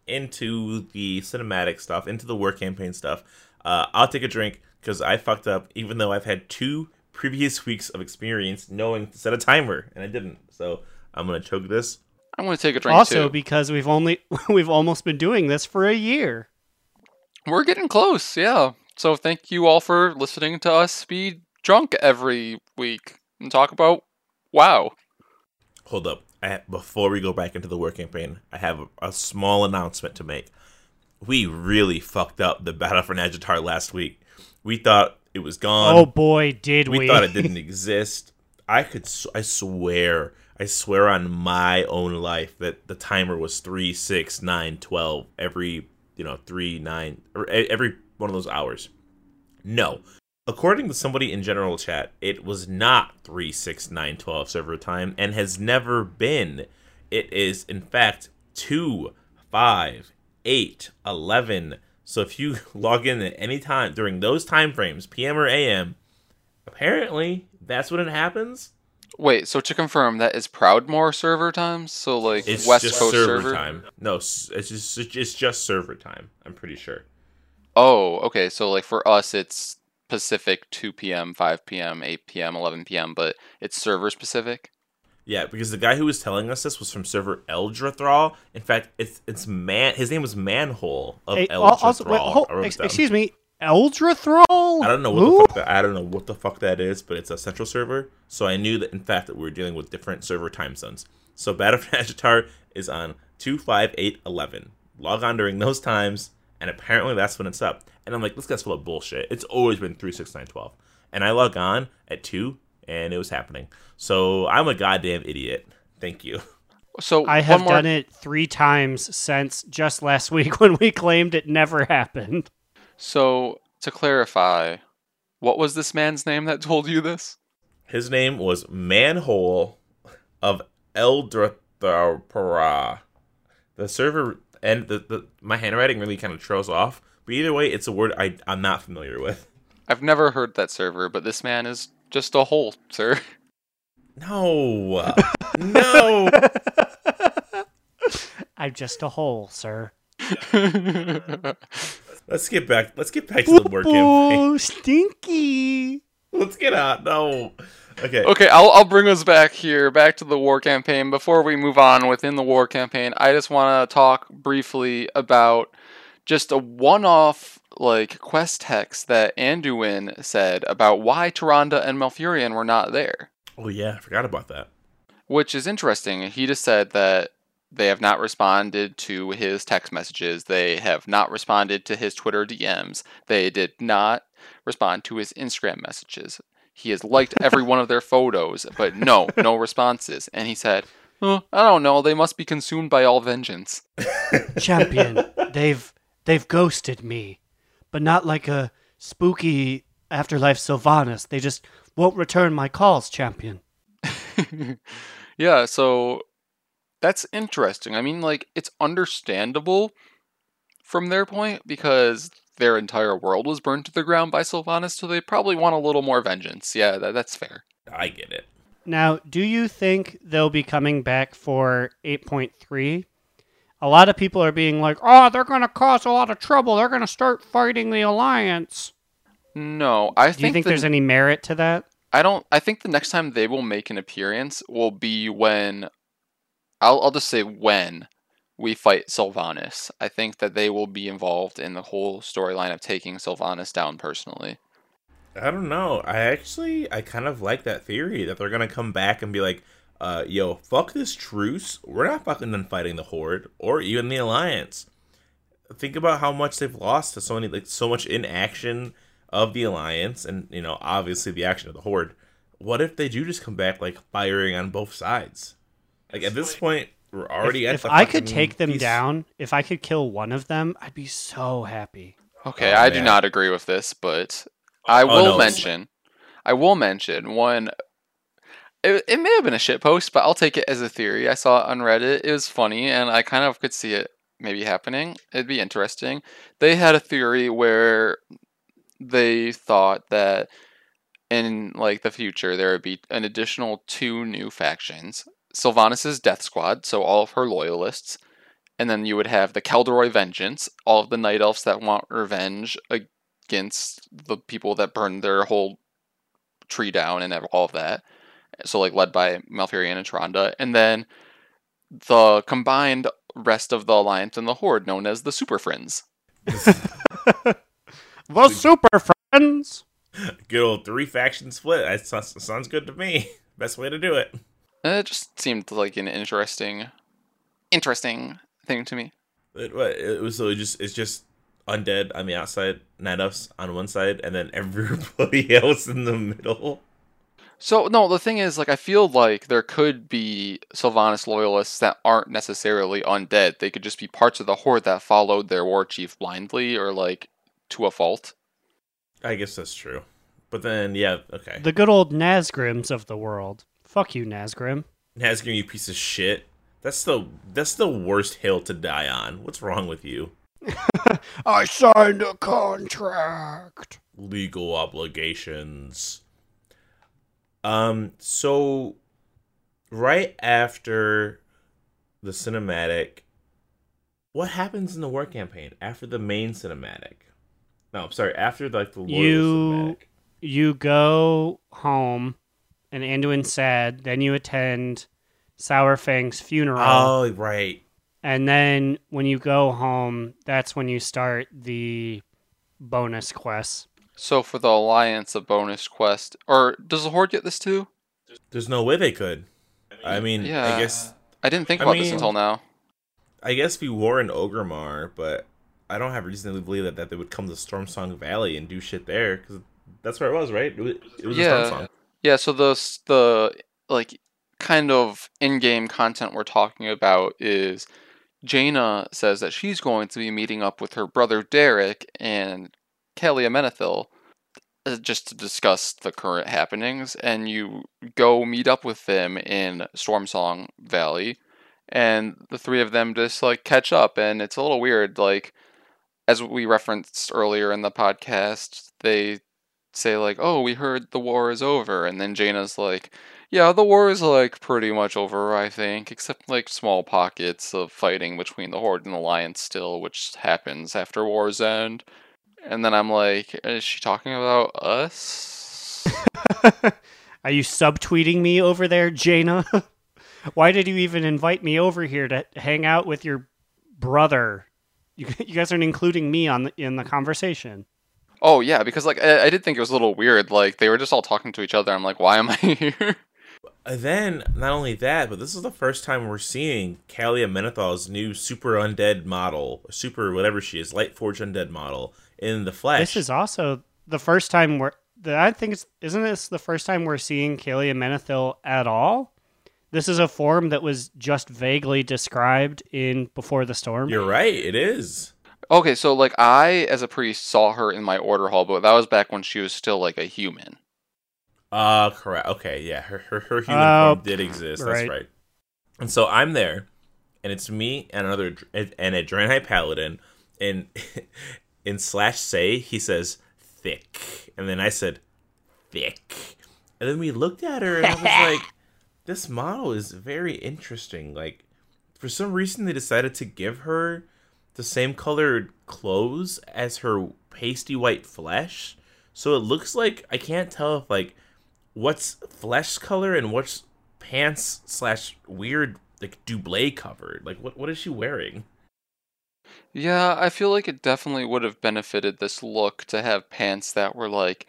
into the cinematic stuff, into the war campaign stuff. Uh, I'll take a drink because I fucked up, even though I've had two previous weeks of experience knowing to set a timer, and I didn't. So I'm gonna choke this. I'm going to take a drink Also, too. because we've only we've almost been doing this for a year. We're getting close, yeah. So thank you all for listening to us be drunk every week and talk about WoW. Hold up. I, before we go back into the war campaign, I have a, a small announcement to make. We really fucked up the battle for Nazjatar last week. We thought it was gone. oh boy, did we! we thought it didn't exist. I could, I swear, I swear on my own life that the timer was three, six, nine, twelve every, you know, three, nine, or e- every one of those hours. No, according to somebody in general chat, it was not three, six, nine, twelve server time, and has never been. It is, in fact, two, five, eight, eleven. So if you log in at any time during those time frames, PM or AM, apparently that's when it happens. Wait, so to confirm, that is Proudmoore server time? So like It's West just Coast server, server? time. No, it's just it's just server time. I'm pretty sure. Oh, okay. So like for us, it's Pacific 2 p.m., 5 p.m., 8 p.m., 11 p.m., but it's server specific. Yeah, because the guy who was telling us this was from server Eldrathral. In fact, it's it's man. His name was Manhole of Hey, Eldrathral. also, wait, hold- I wrote it ex- excuse me, Eldrathral? I don't know what Who? the fuck that, I don't know what the fuck that is, but it's a central server. So I knew that in fact that we were dealing with different server time zones. So Battle for Agitar is on two, five, eight, eleven. Log on during those times, and apparently that's when it's up. And I'm like, this guy's full of bullshit. It's always been three, six, nine, twelve. And I log on at two, and it was happening. So I'm a goddamn idiot. Thank you. So I have more, done it three times since just last week when we claimed it never happened. So to clarify, what was this man's name that told you this? His name was Manhole of Eldrathra. The server and the, the my handwriting really kind of trails off. But either way, it's a word I I'm not familiar with. I've never heard that server, but this man is just a hole, sir. No, no. I'm just a hole, sir. Let's get back. Let's get back to the work campaign. Oh, stinky. Let's get out. No. Okay. Okay, I'll I'll bring us back here, back to the war campaign. Before we move on within the war campaign, I just want to talk briefly about just a one-off like quest text that Anduin said about why Tyrande and Malfurion were not there, Oh yeah, I forgot about that. which is interesting. He just said that they have not responded to his text messages. They have not responded to his Twitter DMs. They did not respond to his Instagram messages. He has liked every one of their photos, but no, no responses. And he said, oh, I don't know, they must be consumed by all vengeance. Champion, they've they've ghosted me, but not like a spooky afterlife Sylvanas. They just won't return my calls, champion. yeah, so that's interesting. I mean, like, it's understandable from their point because their entire world was burned to the ground by Sylvanas, so they probably want a little more vengeance. Yeah, that, that's fair. I get it. Now, do you think they'll be coming back for 8.3? A lot of people are being like, "Oh, they're going to cause a lot of trouble. They're going to start fighting the alliance." No, I Do you think the- there's any merit to that? I don't. I think the next time they will make an appearance will be when. I'll I'll just say when we fight Sylvanas. I think that they will be involved in the whole storyline of taking Sylvanas down personally. I don't know. I actually I kind of like that theory that they're gonna come back and be like, uh, yo, fuck this truce. We're not fucking done fighting the Horde or even the Alliance. Think about how much they've lost to so many like so much inaction of the Alliance and you know, obviously the action of the Horde. What if they do just come back like firing on both sides? Like at this point, we're already if at if the I could take them peace- down, if I could kill one of them, I'd be so happy. Okay, Oh, I do not agree with this, but I Oh, will no, mention. I will mention one. It, it may have been a shit post, but I'll take it as a theory. I saw it on Reddit. It was funny, and I kind of could see it maybe happening. It'd be interesting. They had a theory where they thought that in like the future there would be an additional two new factions: Sylvanas' Death Squad, so all of her loyalists, and then you would have the Kaldorei Vengeance, all of the Night Elves that want revenge against the people that burned their whole tree down and all of that. So like led by Malfurion and Tyrande, and then the combined rest of the Alliance and the Horde, known as the Super Friends. The Super Friends. Good old three faction split. That sounds, sounds good to me. Best way to do it. And it just seemed like an interesting, interesting thing to me. It, what, it was so it just it's just undead on the outside, night elves on one side, and then everybody else in the middle. So no, the thing is, like, I feel like there could be Sylvanas loyalists that aren't necessarily undead. They could just be parts of the horde that followed their war chief blindly or like to a fault. I guess that's true. But then, yeah, okay. The good old Nazgrims of the world. Fuck you, Nazgrim. Nazgrim, you piece of shit. That's the that's the worst hill to die on. What's wrong with you? I signed a contract. Legal obligations. Um. So right after the cinematic, what happens in the war campaign after the main cinematic? No, I'm sorry, after like the the You cinematic. you go home and Anduin's sad, then you attend Saurfang's funeral. Oh, right. And then when you go home, that's when you start the bonus quests. So for the Alliance, a bonus quest, or does the Horde get this too? There's no way they could. I mean, Yeah. I guess I didn't think I about this until now. I guess we were in Orgrimmar, but I don't have reason to believe that, that they would come to Stormsong Valley and do shit there because that's where it was, right? It was, it was Yeah. a Stormsong. Yeah, so the the like kind of in-game content we're talking about is Jaina says that she's going to be meeting up with her brother Derek and Calia Menethil uh, just to discuss the current happenings and you go meet up with them in Stormsong Valley and the three of them just like catch up and it's a little weird like as we referenced earlier in the podcast they say like, "Oh, we heard the war is over," and then Jaina's like, "Yeah, the war is like pretty much over, I think, except like small pockets of fighting between the Horde and the Alliance still, which happens after war's end." And then I'm like, "Is she talking about us?" Are you subtweeting me over there, Jaina? Why did you even invite me over here to hang out with your brother? You, you guys aren't including me on the, in the conversation. oh yeah, because like I, I did think it was a little weird. Like they were just all talking to each other. I'm like, "Why am I here?" And then, not only that, but this is the first time we're seeing Calia Menethil's new super undead model, super whatever she is, Light Forge undead model in the flesh. This is also the first time we're. The, I think it's isn't this the first time we're seeing Calia Menethil at all? This is a form that was just vaguely described in Before the Storm. You're right, it is. okay, so like I, as a priest, saw her in my order hall, but that was back when she was still like a human. Uh correct. Okay, yeah, her her, her human Oh, form did exist. right. That's right. And so I'm there, and it's me and another and a Draenei paladin, and in slash say he says thick, and then I said thick, and then we looked at her and I was like, this model is very interesting. Like for some reason they decided to give her the same colored clothes as her pasty white flesh. So it looks like I can't tell if like what's flesh color and what's pants slash weird like double covered. Like what what is she wearing? Yeah, I feel like it definitely would have benefited this look to have pants that were like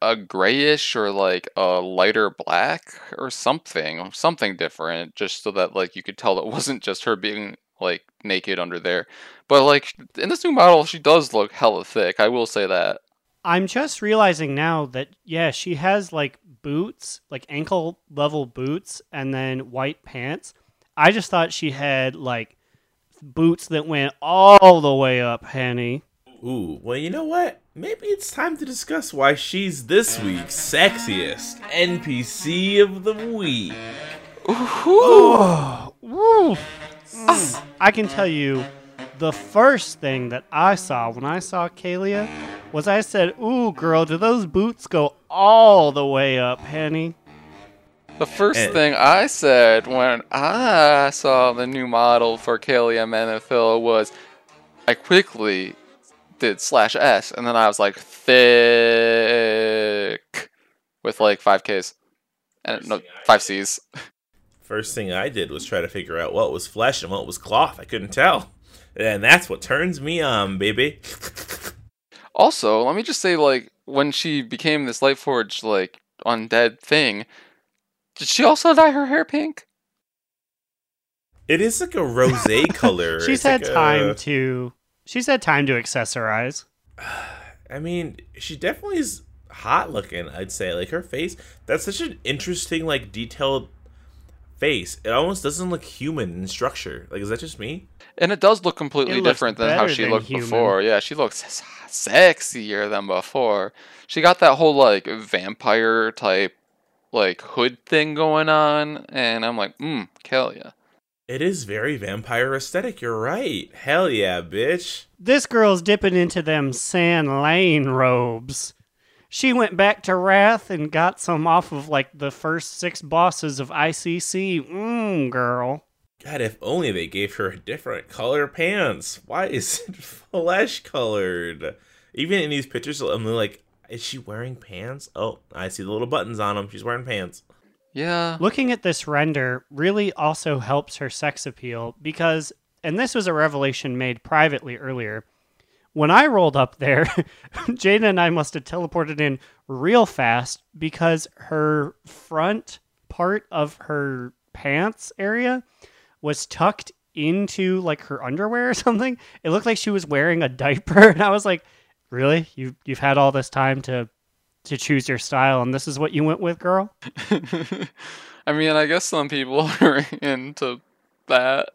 a grayish or like a lighter black or something, something different, just so that like you could tell it wasn't just her being like naked under there. But like in this new model, she does look hella thick. I will say that. I'm just realizing now that yeah, she has like boots, like ankle level boots, and then white pants. I just thought she had like boots that went all the way up, Henny. Ooh, well you know what? Maybe it's time to discuss why she's this week's sexiest NPC of the week. Ooh. Woo. I can tell you the first thing that I saw when I saw Calia was I said, Ooh, girl, do those boots go all the way up, Henny? The first Eh. thing I said when I saw the new model for Calia Menethil was I quickly did slash S and then I was like thick with like five Ks and no five Cs. First thing I did was try to figure out what was flesh and what was cloth. I couldn't tell. And that's what turns me on, baby. Also, let me just say like when she became this Lightforge like undead thing, did she also dye her hair pink? It is like a rose color. She's It's had like time a- to she's had time to accessorize. I mean, she definitely is hot looking. I'd say like her face. That's such an interesting, like detailed face. It almost doesn't look human in structure. Like, is that just me? And it does look completely It different than how she than looked human. before. Yeah, she looks sexier than before. She got that whole like vampire type like hood thing going on, and I'm like, mm, Calia. It is very vampire aesthetic. You're right. Hell yeah, bitch. This girl's dipping into them San'layn robes. she went back to Wrath and got some off of like the first six bosses of ICC. Mmm, girl. God, if only they gave her a different color pants. Why is it flesh colored? Even in these pictures, I'm like, is she wearing pants? Oh, I see the little buttons on them. She's wearing pants. Yeah. Looking at this render really also helps her sex appeal because, and this was a revelation made privately earlier. When I rolled up there, Jada and I must have teleported in real fast because her front part of her pants area was tucked into like her underwear or something. It looked like she was wearing a diaper, and I was like, "Really? You you've had all this time to to choose your style, and this is what you went with, girl?" I mean, I guess some people are into that.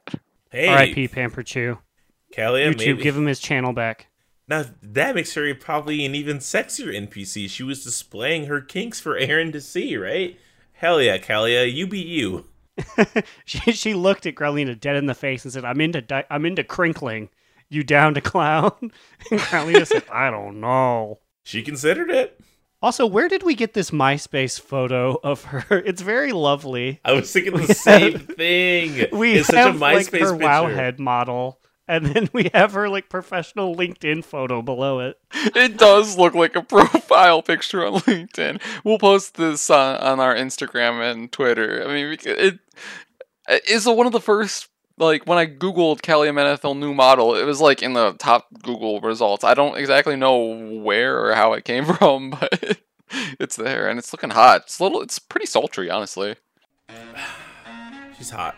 Hey, R.I.P. Pamper Chew. Calia, YouTube, maybe. give him his channel back. Now that makes her probably an even sexier NPC. She was displaying her kinks for Aaron to see, right? Hell yeah, Calia, you be you. she she looked at Growlina dead in the face and said, "I'm into di- I'm into crinkling. You down to clown?" and Growlina said, "I don't know." She considered it. Also, where did we get this MySpace photo of her? It's very lovely. I was thinking the same thing. We it's have such a like her picture. Wowhead model, and then we have her like professional LinkedIn photo below it. It does look like a profile picture on LinkedIn. We'll post this on, on our Instagram and Twitter. I mean, it, it is one of the first. Like when I googled Calia Menethil new model, it was like in the top Google results. I don't exactly know where or how it came from, but it's there and it's looking hot. It's a little. It's pretty sultry, honestly. She's hot.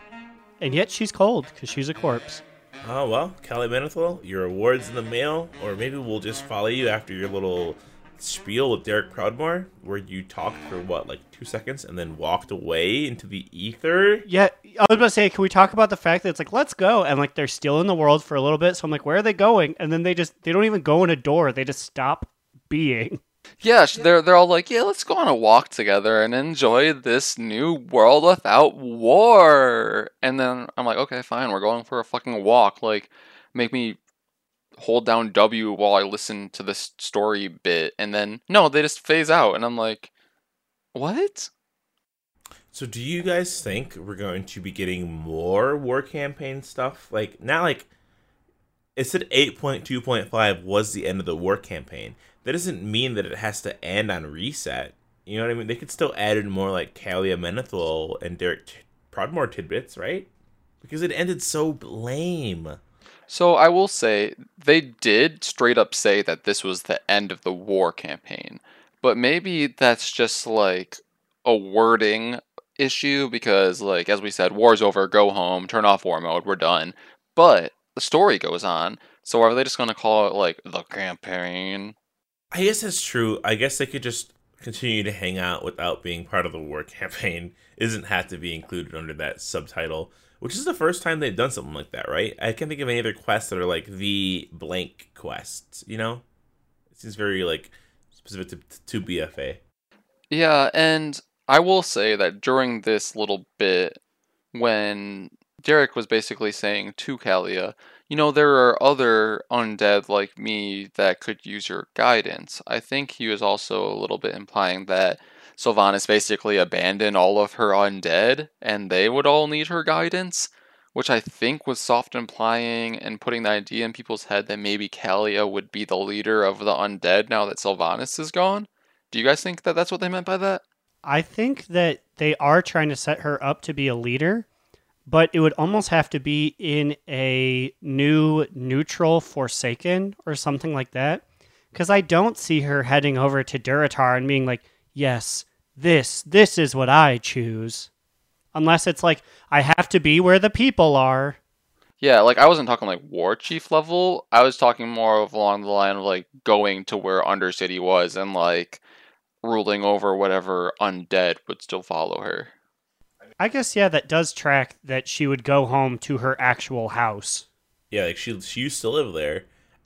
And yet she's cold because she's a corpse. Oh well, Calia Menethil, your awards in the mail, or maybe we'll just follow you after your little spiel with Derek Proudmoore, where you talked for what, like two seconds, and then walked away into the ether. Yeah, I was about to say, can we talk about the fact that it's like, let's go, and like they're still in the world for a little bit. So I'm like, where are they going? And then they just they don't even go in a door; they just stop being. Yeah, they're they're all like, yeah, let's go on a walk together and enjoy this new world without war. And then I'm like, okay, fine, we're going for a fucking walk. Like, make me hold down W while I listen to this story bit, and then no, they just phase out, and I'm like, what? So, do you guys think we're going to be getting more war campaign stuff? Like, not like it said 8.2.5 was the end of the war campaign. That doesn't mean that it has to end on reset. You know what I mean? They could still add in more like Calia Menethil and Derek Proudmoore tidbits, right? Because it ended so lame. So I will say they did straight up say that this was the end of the war campaign, but maybe that's just like a wording issue because, like as we said, war's over, go home, turn off war mode, we're done. But the story goes on, so are they just gonna call it like the campaign? I guess that's true. I guess they could just continue to hang out without being part of the war campaign. Isn't have to be included under that subtitle, which is the first time they've done something like that, right? I can't think of any other quests that are like the blank quests. You know, it seems very like specific to, to BFA. Yeah, and I will say that during this little bit, when Derek was basically saying to Calia, you know, there are other undead like me that could use your guidance. I think he was also a little bit implying that Sylvanas basically abandoned all of her undead and they would all need her guidance, which I think was soft implying and putting the idea in people's head that maybe Calia would be the leader of the undead now that Sylvanas is gone. Do you guys think that that's what they meant by that? I think that they are trying to set her up to be a leader, but it would almost have to be in a new neutral Forsaken or something like that. Because I don't see her heading over to Durotar and being like, yes, this, this is what I choose. Unless it's like, I have to be where the people are. Yeah, like I wasn't talking like war chief level. I was talking more of along the line of like going to where Undercity was and like ruling over whatever undead would still follow her. I guess, yeah, that does track that she would go home to her actual house. Yeah, like she she used to live there,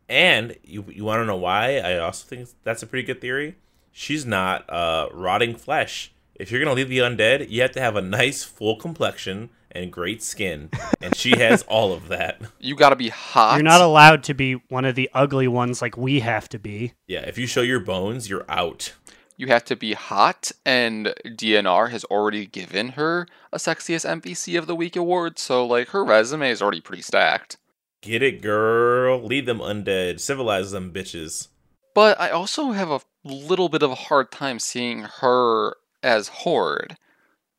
and you you want to know why? I also think that's a pretty good theory. She's not uh, rotting flesh. If you're gonna leave the undead, you have to have a nice full complexion and great skin, and she has all of that. You gotta be hot. You're not allowed to be one of the ugly ones like we have to be. Yeah, if you show your bones, you're out. you have to be hot, and DNR has already given her a Sexiest NPC of the Week award, so like her resume is already pretty stacked. Get it, girl. Lead them undead. Civilize them bitches. But I also have a little bit of a hard time seeing her as Horde.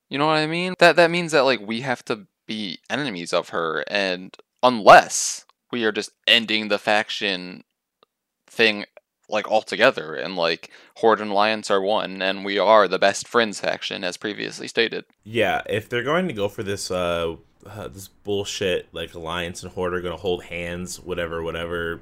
You know what I mean? That that means that like we have to be enemies of her, and unless we are just ending the faction thing like altogether, and like Horde and Alliance are one, and we are the best friends faction as previously stated. Yeah, if they're going to go for this uh, uh this bullshit like Alliance and Horde are going to hold hands, whatever, whatever,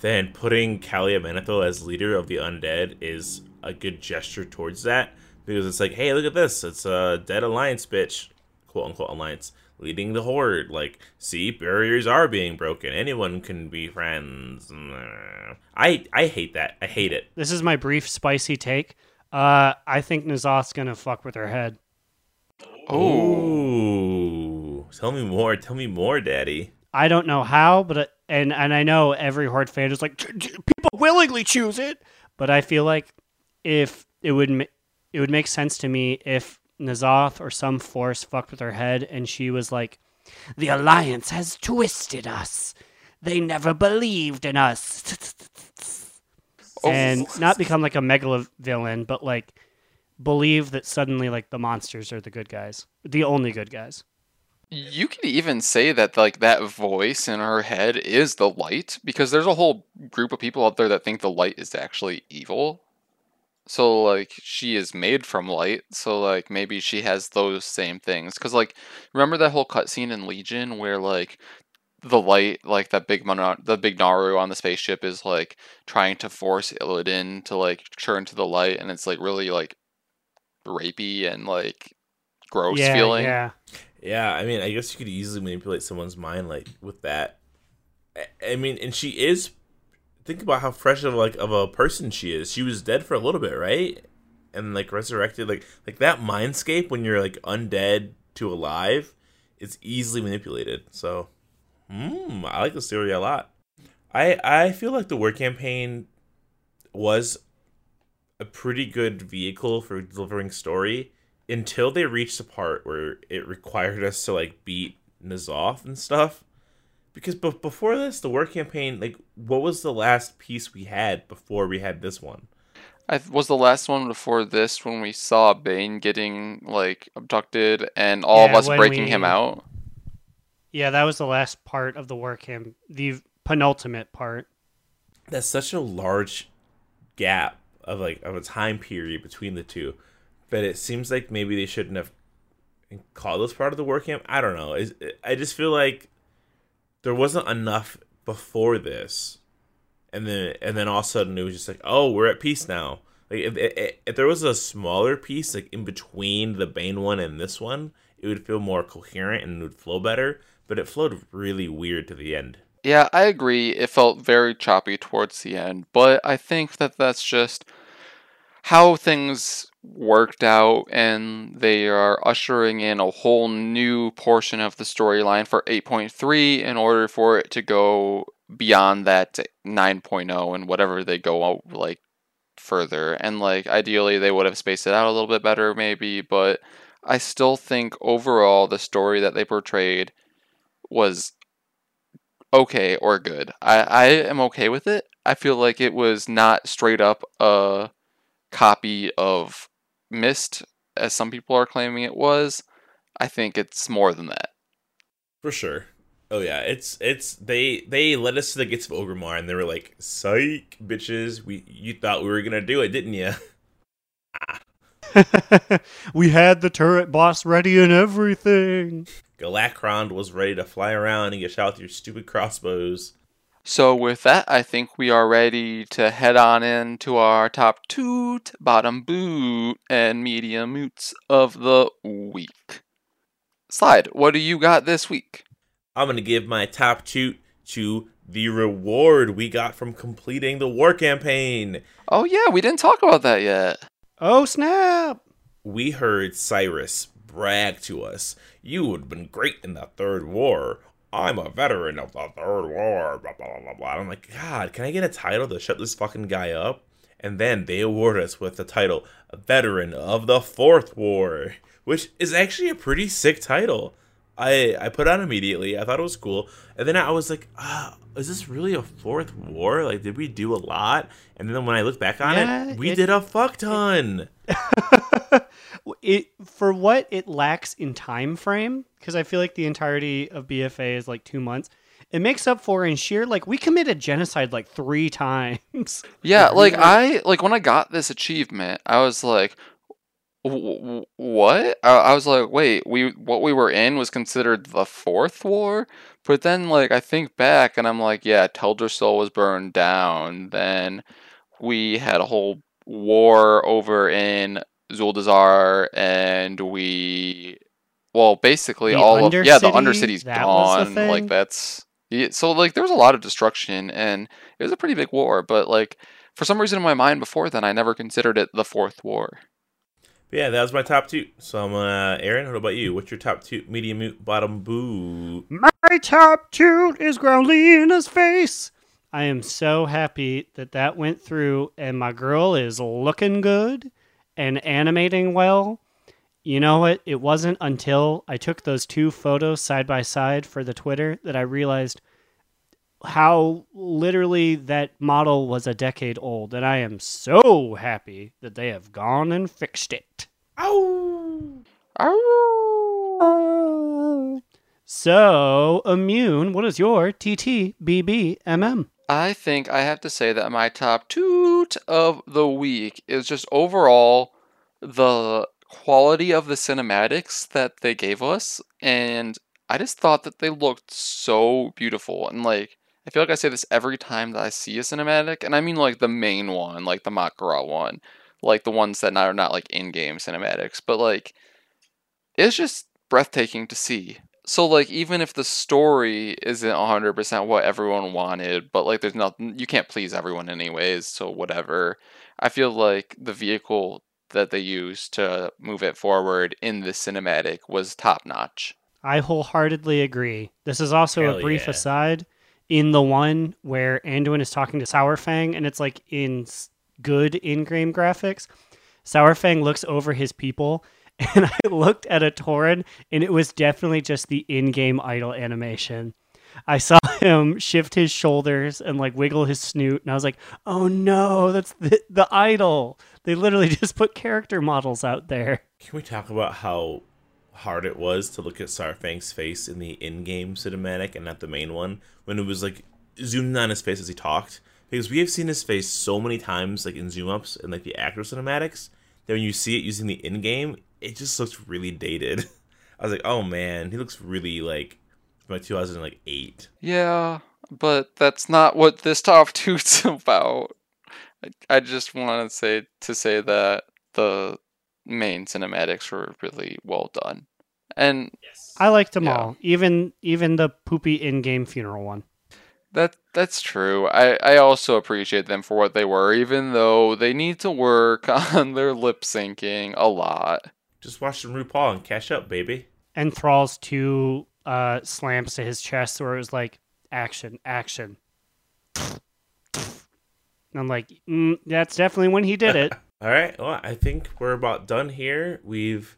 then putting Calia Menethil as leader of the undead is a good gesture towards that because it's like, hey, look at this, it's a dead Alliance bitch, quote unquote Alliance leading the horde. Like, see, barriers are being broken. Anyone can be friends. I I hate that. I hate it. This is my brief spicy take. Uh, I think N'Zoth's gonna fuck with her head. Oh, tell me more. Tell me more, Daddy. I don't know how, but and and I know every Horde fan is like people willingly choose it, but I feel like if it would ma- it would make sense to me if N'Zoth or some force fucked with her head and she was like, The Alliance has twisted us. They never believed in us. Oh. and not become like a megala villain, but like believe that suddenly like the monsters are the good guys, the only good guys. You could even say that like that voice in her head is the light because there's a whole group of people out there that think the light is actually evil. So like she is made from light, so like maybe she has those same things. Cause like remember that whole cutscene in Legion where like the light, like that big Mono- the big Naaru on the spaceship is like trying to force Illidan to like turn to the light, and it's like really like rapey and like gross yeah, feeling. yeah. Yeah, I mean, I guess you could easily manipulate someone's mind like with that. I- I mean, and she is. Think about how fresh of like of a person she is. She was dead for a little bit, right? And like resurrected, like like that mindscape when you're like undead to alive, it's easily manipulated. So, hmm, I like this theory a lot. I I feel like the war campaign was a pretty good vehicle for delivering story until they reached the part where it required us to like beat N'Zoth and stuff. Because be- before this, the war campaign, like, what was the last piece we had before we had this one? I was the last one before this when we saw Baine getting like abducted and all of us when breaking him out. Yeah, that was the last part of the war camp, the penultimate part. That's such a large gap of like of a time period between the two, but it seems like maybe they shouldn't have called this part of the war camp. I don't know. Is I just feel like there wasn't enough before this, and then and then all of a sudden it was just like, oh, we're at peace now. Like if, if, if there was a smaller piece like in between the Baine one and this one, it would feel more coherent and it would flow better. But it flowed really weird to the end. Yeah, I agree. It felt very choppy towards the end, but I think that that's just how things worked out, and they are ushering in a whole new portion of the storyline for 8.3 in order for it to go beyond that 9.0 and whatever they go out like further. And like ideally, they would have spaced it out a little bit better, maybe, but I still think overall the story that they portrayed was okay or good. I, I am okay with it. I feel like it was not straight up a copy of Mist, as some people are claiming it was. I think it's more than that. For sure. Oh yeah, it's it's they they led us to the gates of Orgrimmar and they were like, "Psych, bitches, we you thought we were gonna do it, didn't you?" we had the turret boss ready and everything. Galakrond was ready to fly around and get shot with your stupid crossbows. So with that, I think we are ready to head on into our top toot, bottom boot, and medium moots of the week. Slide, what do you got this week? I'm gonna give my top toot to the reward we got from completing the war campaign. Oh yeah, we didn't talk about that yet. Oh snap! We heard Cyrus brag to us, "You would have been great in the Third War." I'm a veteran of the Third War. Blah blah blah blah. blah. I'm like, God, can I get a title to shut this fucking guy up? And then they award us with the title Veteran of the Fourth War, which is actually a pretty sick title. I I put on immediately. I thought it was cool, and then I was like, ah, is this really a fourth war? Like, did we do a lot? And then when I look back on Yeah, it, we it- did a fuck ton. it for what it lacks in time frame because i feel like the entirety of bfa is like two months it makes up for in sheer like we committed genocide like three times Yeah, Like, I like when I got this achievement, I was like, "W- w- "What?" I, I was like, "Wait, we what we were in was considered the fourth war." But then, like, I think back and I'm like, "Yeah, Teldrassil was burned down. Then we had a whole war over in Zuldazar, and we, well, basically The all of yeah, the Undercity? Undercity's That was the gone. Like that's yeah, so like there was a lot of destruction and it was a pretty big war, but like for some reason in my mind before then I never considered it the fourth war. But yeah, that was my top two. So I'm uh, Aaron. What about you? What's your top two? Medium, moot, bottom, boo. my top two is Growlina's face i am so happy that that went through and my girl is looking good and animating well you know what it wasn't until i took those two photos side by side for the twitter that i realized how literally that model was a decade old, and I am so happy that they have gone and fixed it. Ow! So, Immune, what is your TTBBMM? I think I have to say that my top toot of the week is just overall the quality of the cinematics that they gave us and I just thought that they looked so beautiful and like I feel like I say this every time that I see a cinematic and I mean like the main one, like the Mak'gora one, like the ones that are not like in-game cinematics, but like it's just breathtaking to see. So like even if the story isn't 100% what everyone wanted, but like there's nothing you can't please everyone anyways, so whatever. I feel like the vehicle that they used to move it forward in the cinematic was top notch. I wholeheartedly agree. This is also Hell a brief yeah. aside. In the one where Anduin is talking to Saurfang, and it's like in good in-game graphics, Saurfang looks over his people, and I looked at a Tauren, and it was definitely just the in-game idle animation. I saw him shift his shoulders and like wiggle his snoot, and I was like, "Oh no, that's the, the idle." They literally just put character models out there. Can we talk about how hard it was to look at Saurfang's face in the in-game cinematic and not the main one when it was like zoomed on his face as he talked? Because we have seen his face so many times, like in zoom ups and like the actor cinematics, that when you see it using the in-game, it just looks really dated. I was like, oh man, he looks really like from like 2008. Yeah, but that's not what this top two's about. I- I just want to say to say that the main cinematics were really well done. And I liked them Yeah. all, even even the poopy in-game funeral one. That that's true. I, I also appreciate them for what they were, even though they need to work on their lip syncing a lot. Just watch some RuPaul and catch up, baby. And Thrall's two uh, slams to his chest, where it was like action, action. And I'm like, mm, that's definitely when he did it. All right. Well, I think we're about done here. We've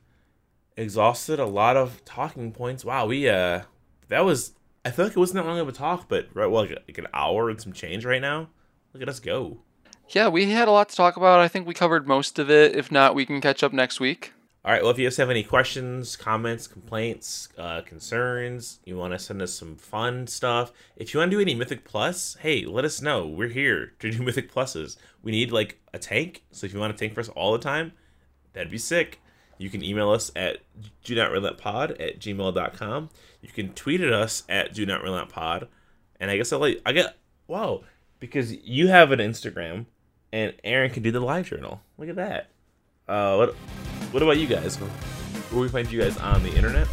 exhausted a lot of talking points. Wow, we uh, that was. I feel like it wasn't that long of a talk, but right, well, like, like an hour and some change right now. Look at us go. Yeah, we had a lot to talk about. I think we covered most of it. If not, we can catch up next week. All right. Well, if you guys have any questions, comments, complaints, uh, concerns, you want to send us some fun stuff. If you want to do any Mythic Plus, hey, let us know. We're here to do Mythic Pluses. We need like a tank. So if you want to tank for us all the time, that'd be sick. You can email us at do not relent pod at gmail.com. You can tweet at us at do not relent pod. And I guess I'll let I get wow, because you have an Instagram and Aaron can do the LiveJournal. Look at that. Uh, what what about you guys? Where we find you guys on the internet?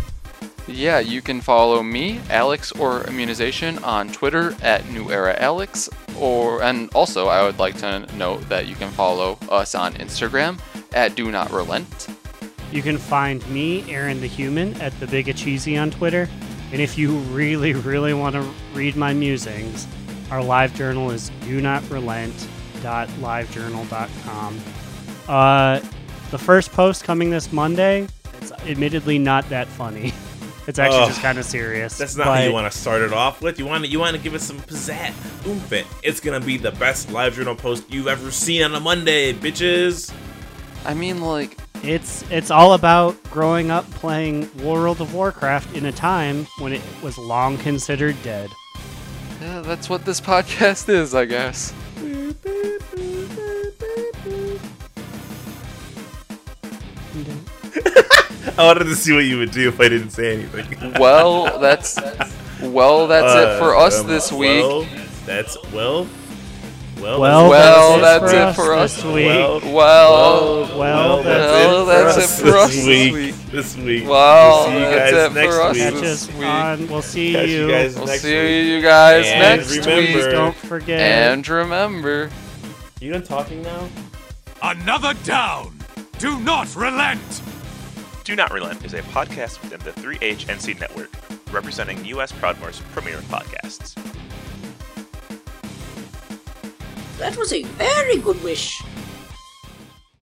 Yeah, you can follow me, Alex or Immunization, on Twitter at New Era Alex, or and also I would like to note that you can follow us on Instagram at Do Not Relent. You can find me, Aaron the Human, at the Big Cheesy on Twitter. And if you really, really want to read my musings, our LiveJournal is do not relent www.livejournal.com. Uh, the first post coming this Monday, it's admittedly not that funny. It's actually Ugh. just kind of serious. That's not how you want to start it off with. You want to you want to give it some pizzazz, oomph it. It's gonna be the best LiveJournal post you've ever seen on a Monday, bitches. I mean, like, It's it's all about growing up playing World of Warcraft in a time when it was long considered dead. yeah, that's what this podcast is, I guess. I wanted to see what you would do if I didn't say anything. Well, that's well, that's it for Uh, us um, this week. Well, that's well, well, Well, Well, that's, that's it for us this week. Well, Well, well, well, that's it for us this week. This week. Well, we'll see you that's guys it next for us week. Catch this us week. on. We'll see Catch you. you guys We'll next see week. you guys And next remember- week. Don't forget. And remember, You done talking now? Another down. Do not relent. Do Not Relent is a podcast within the 3HNC network, representing U.S. Proudmoore's premier podcasts. That was a very good wish.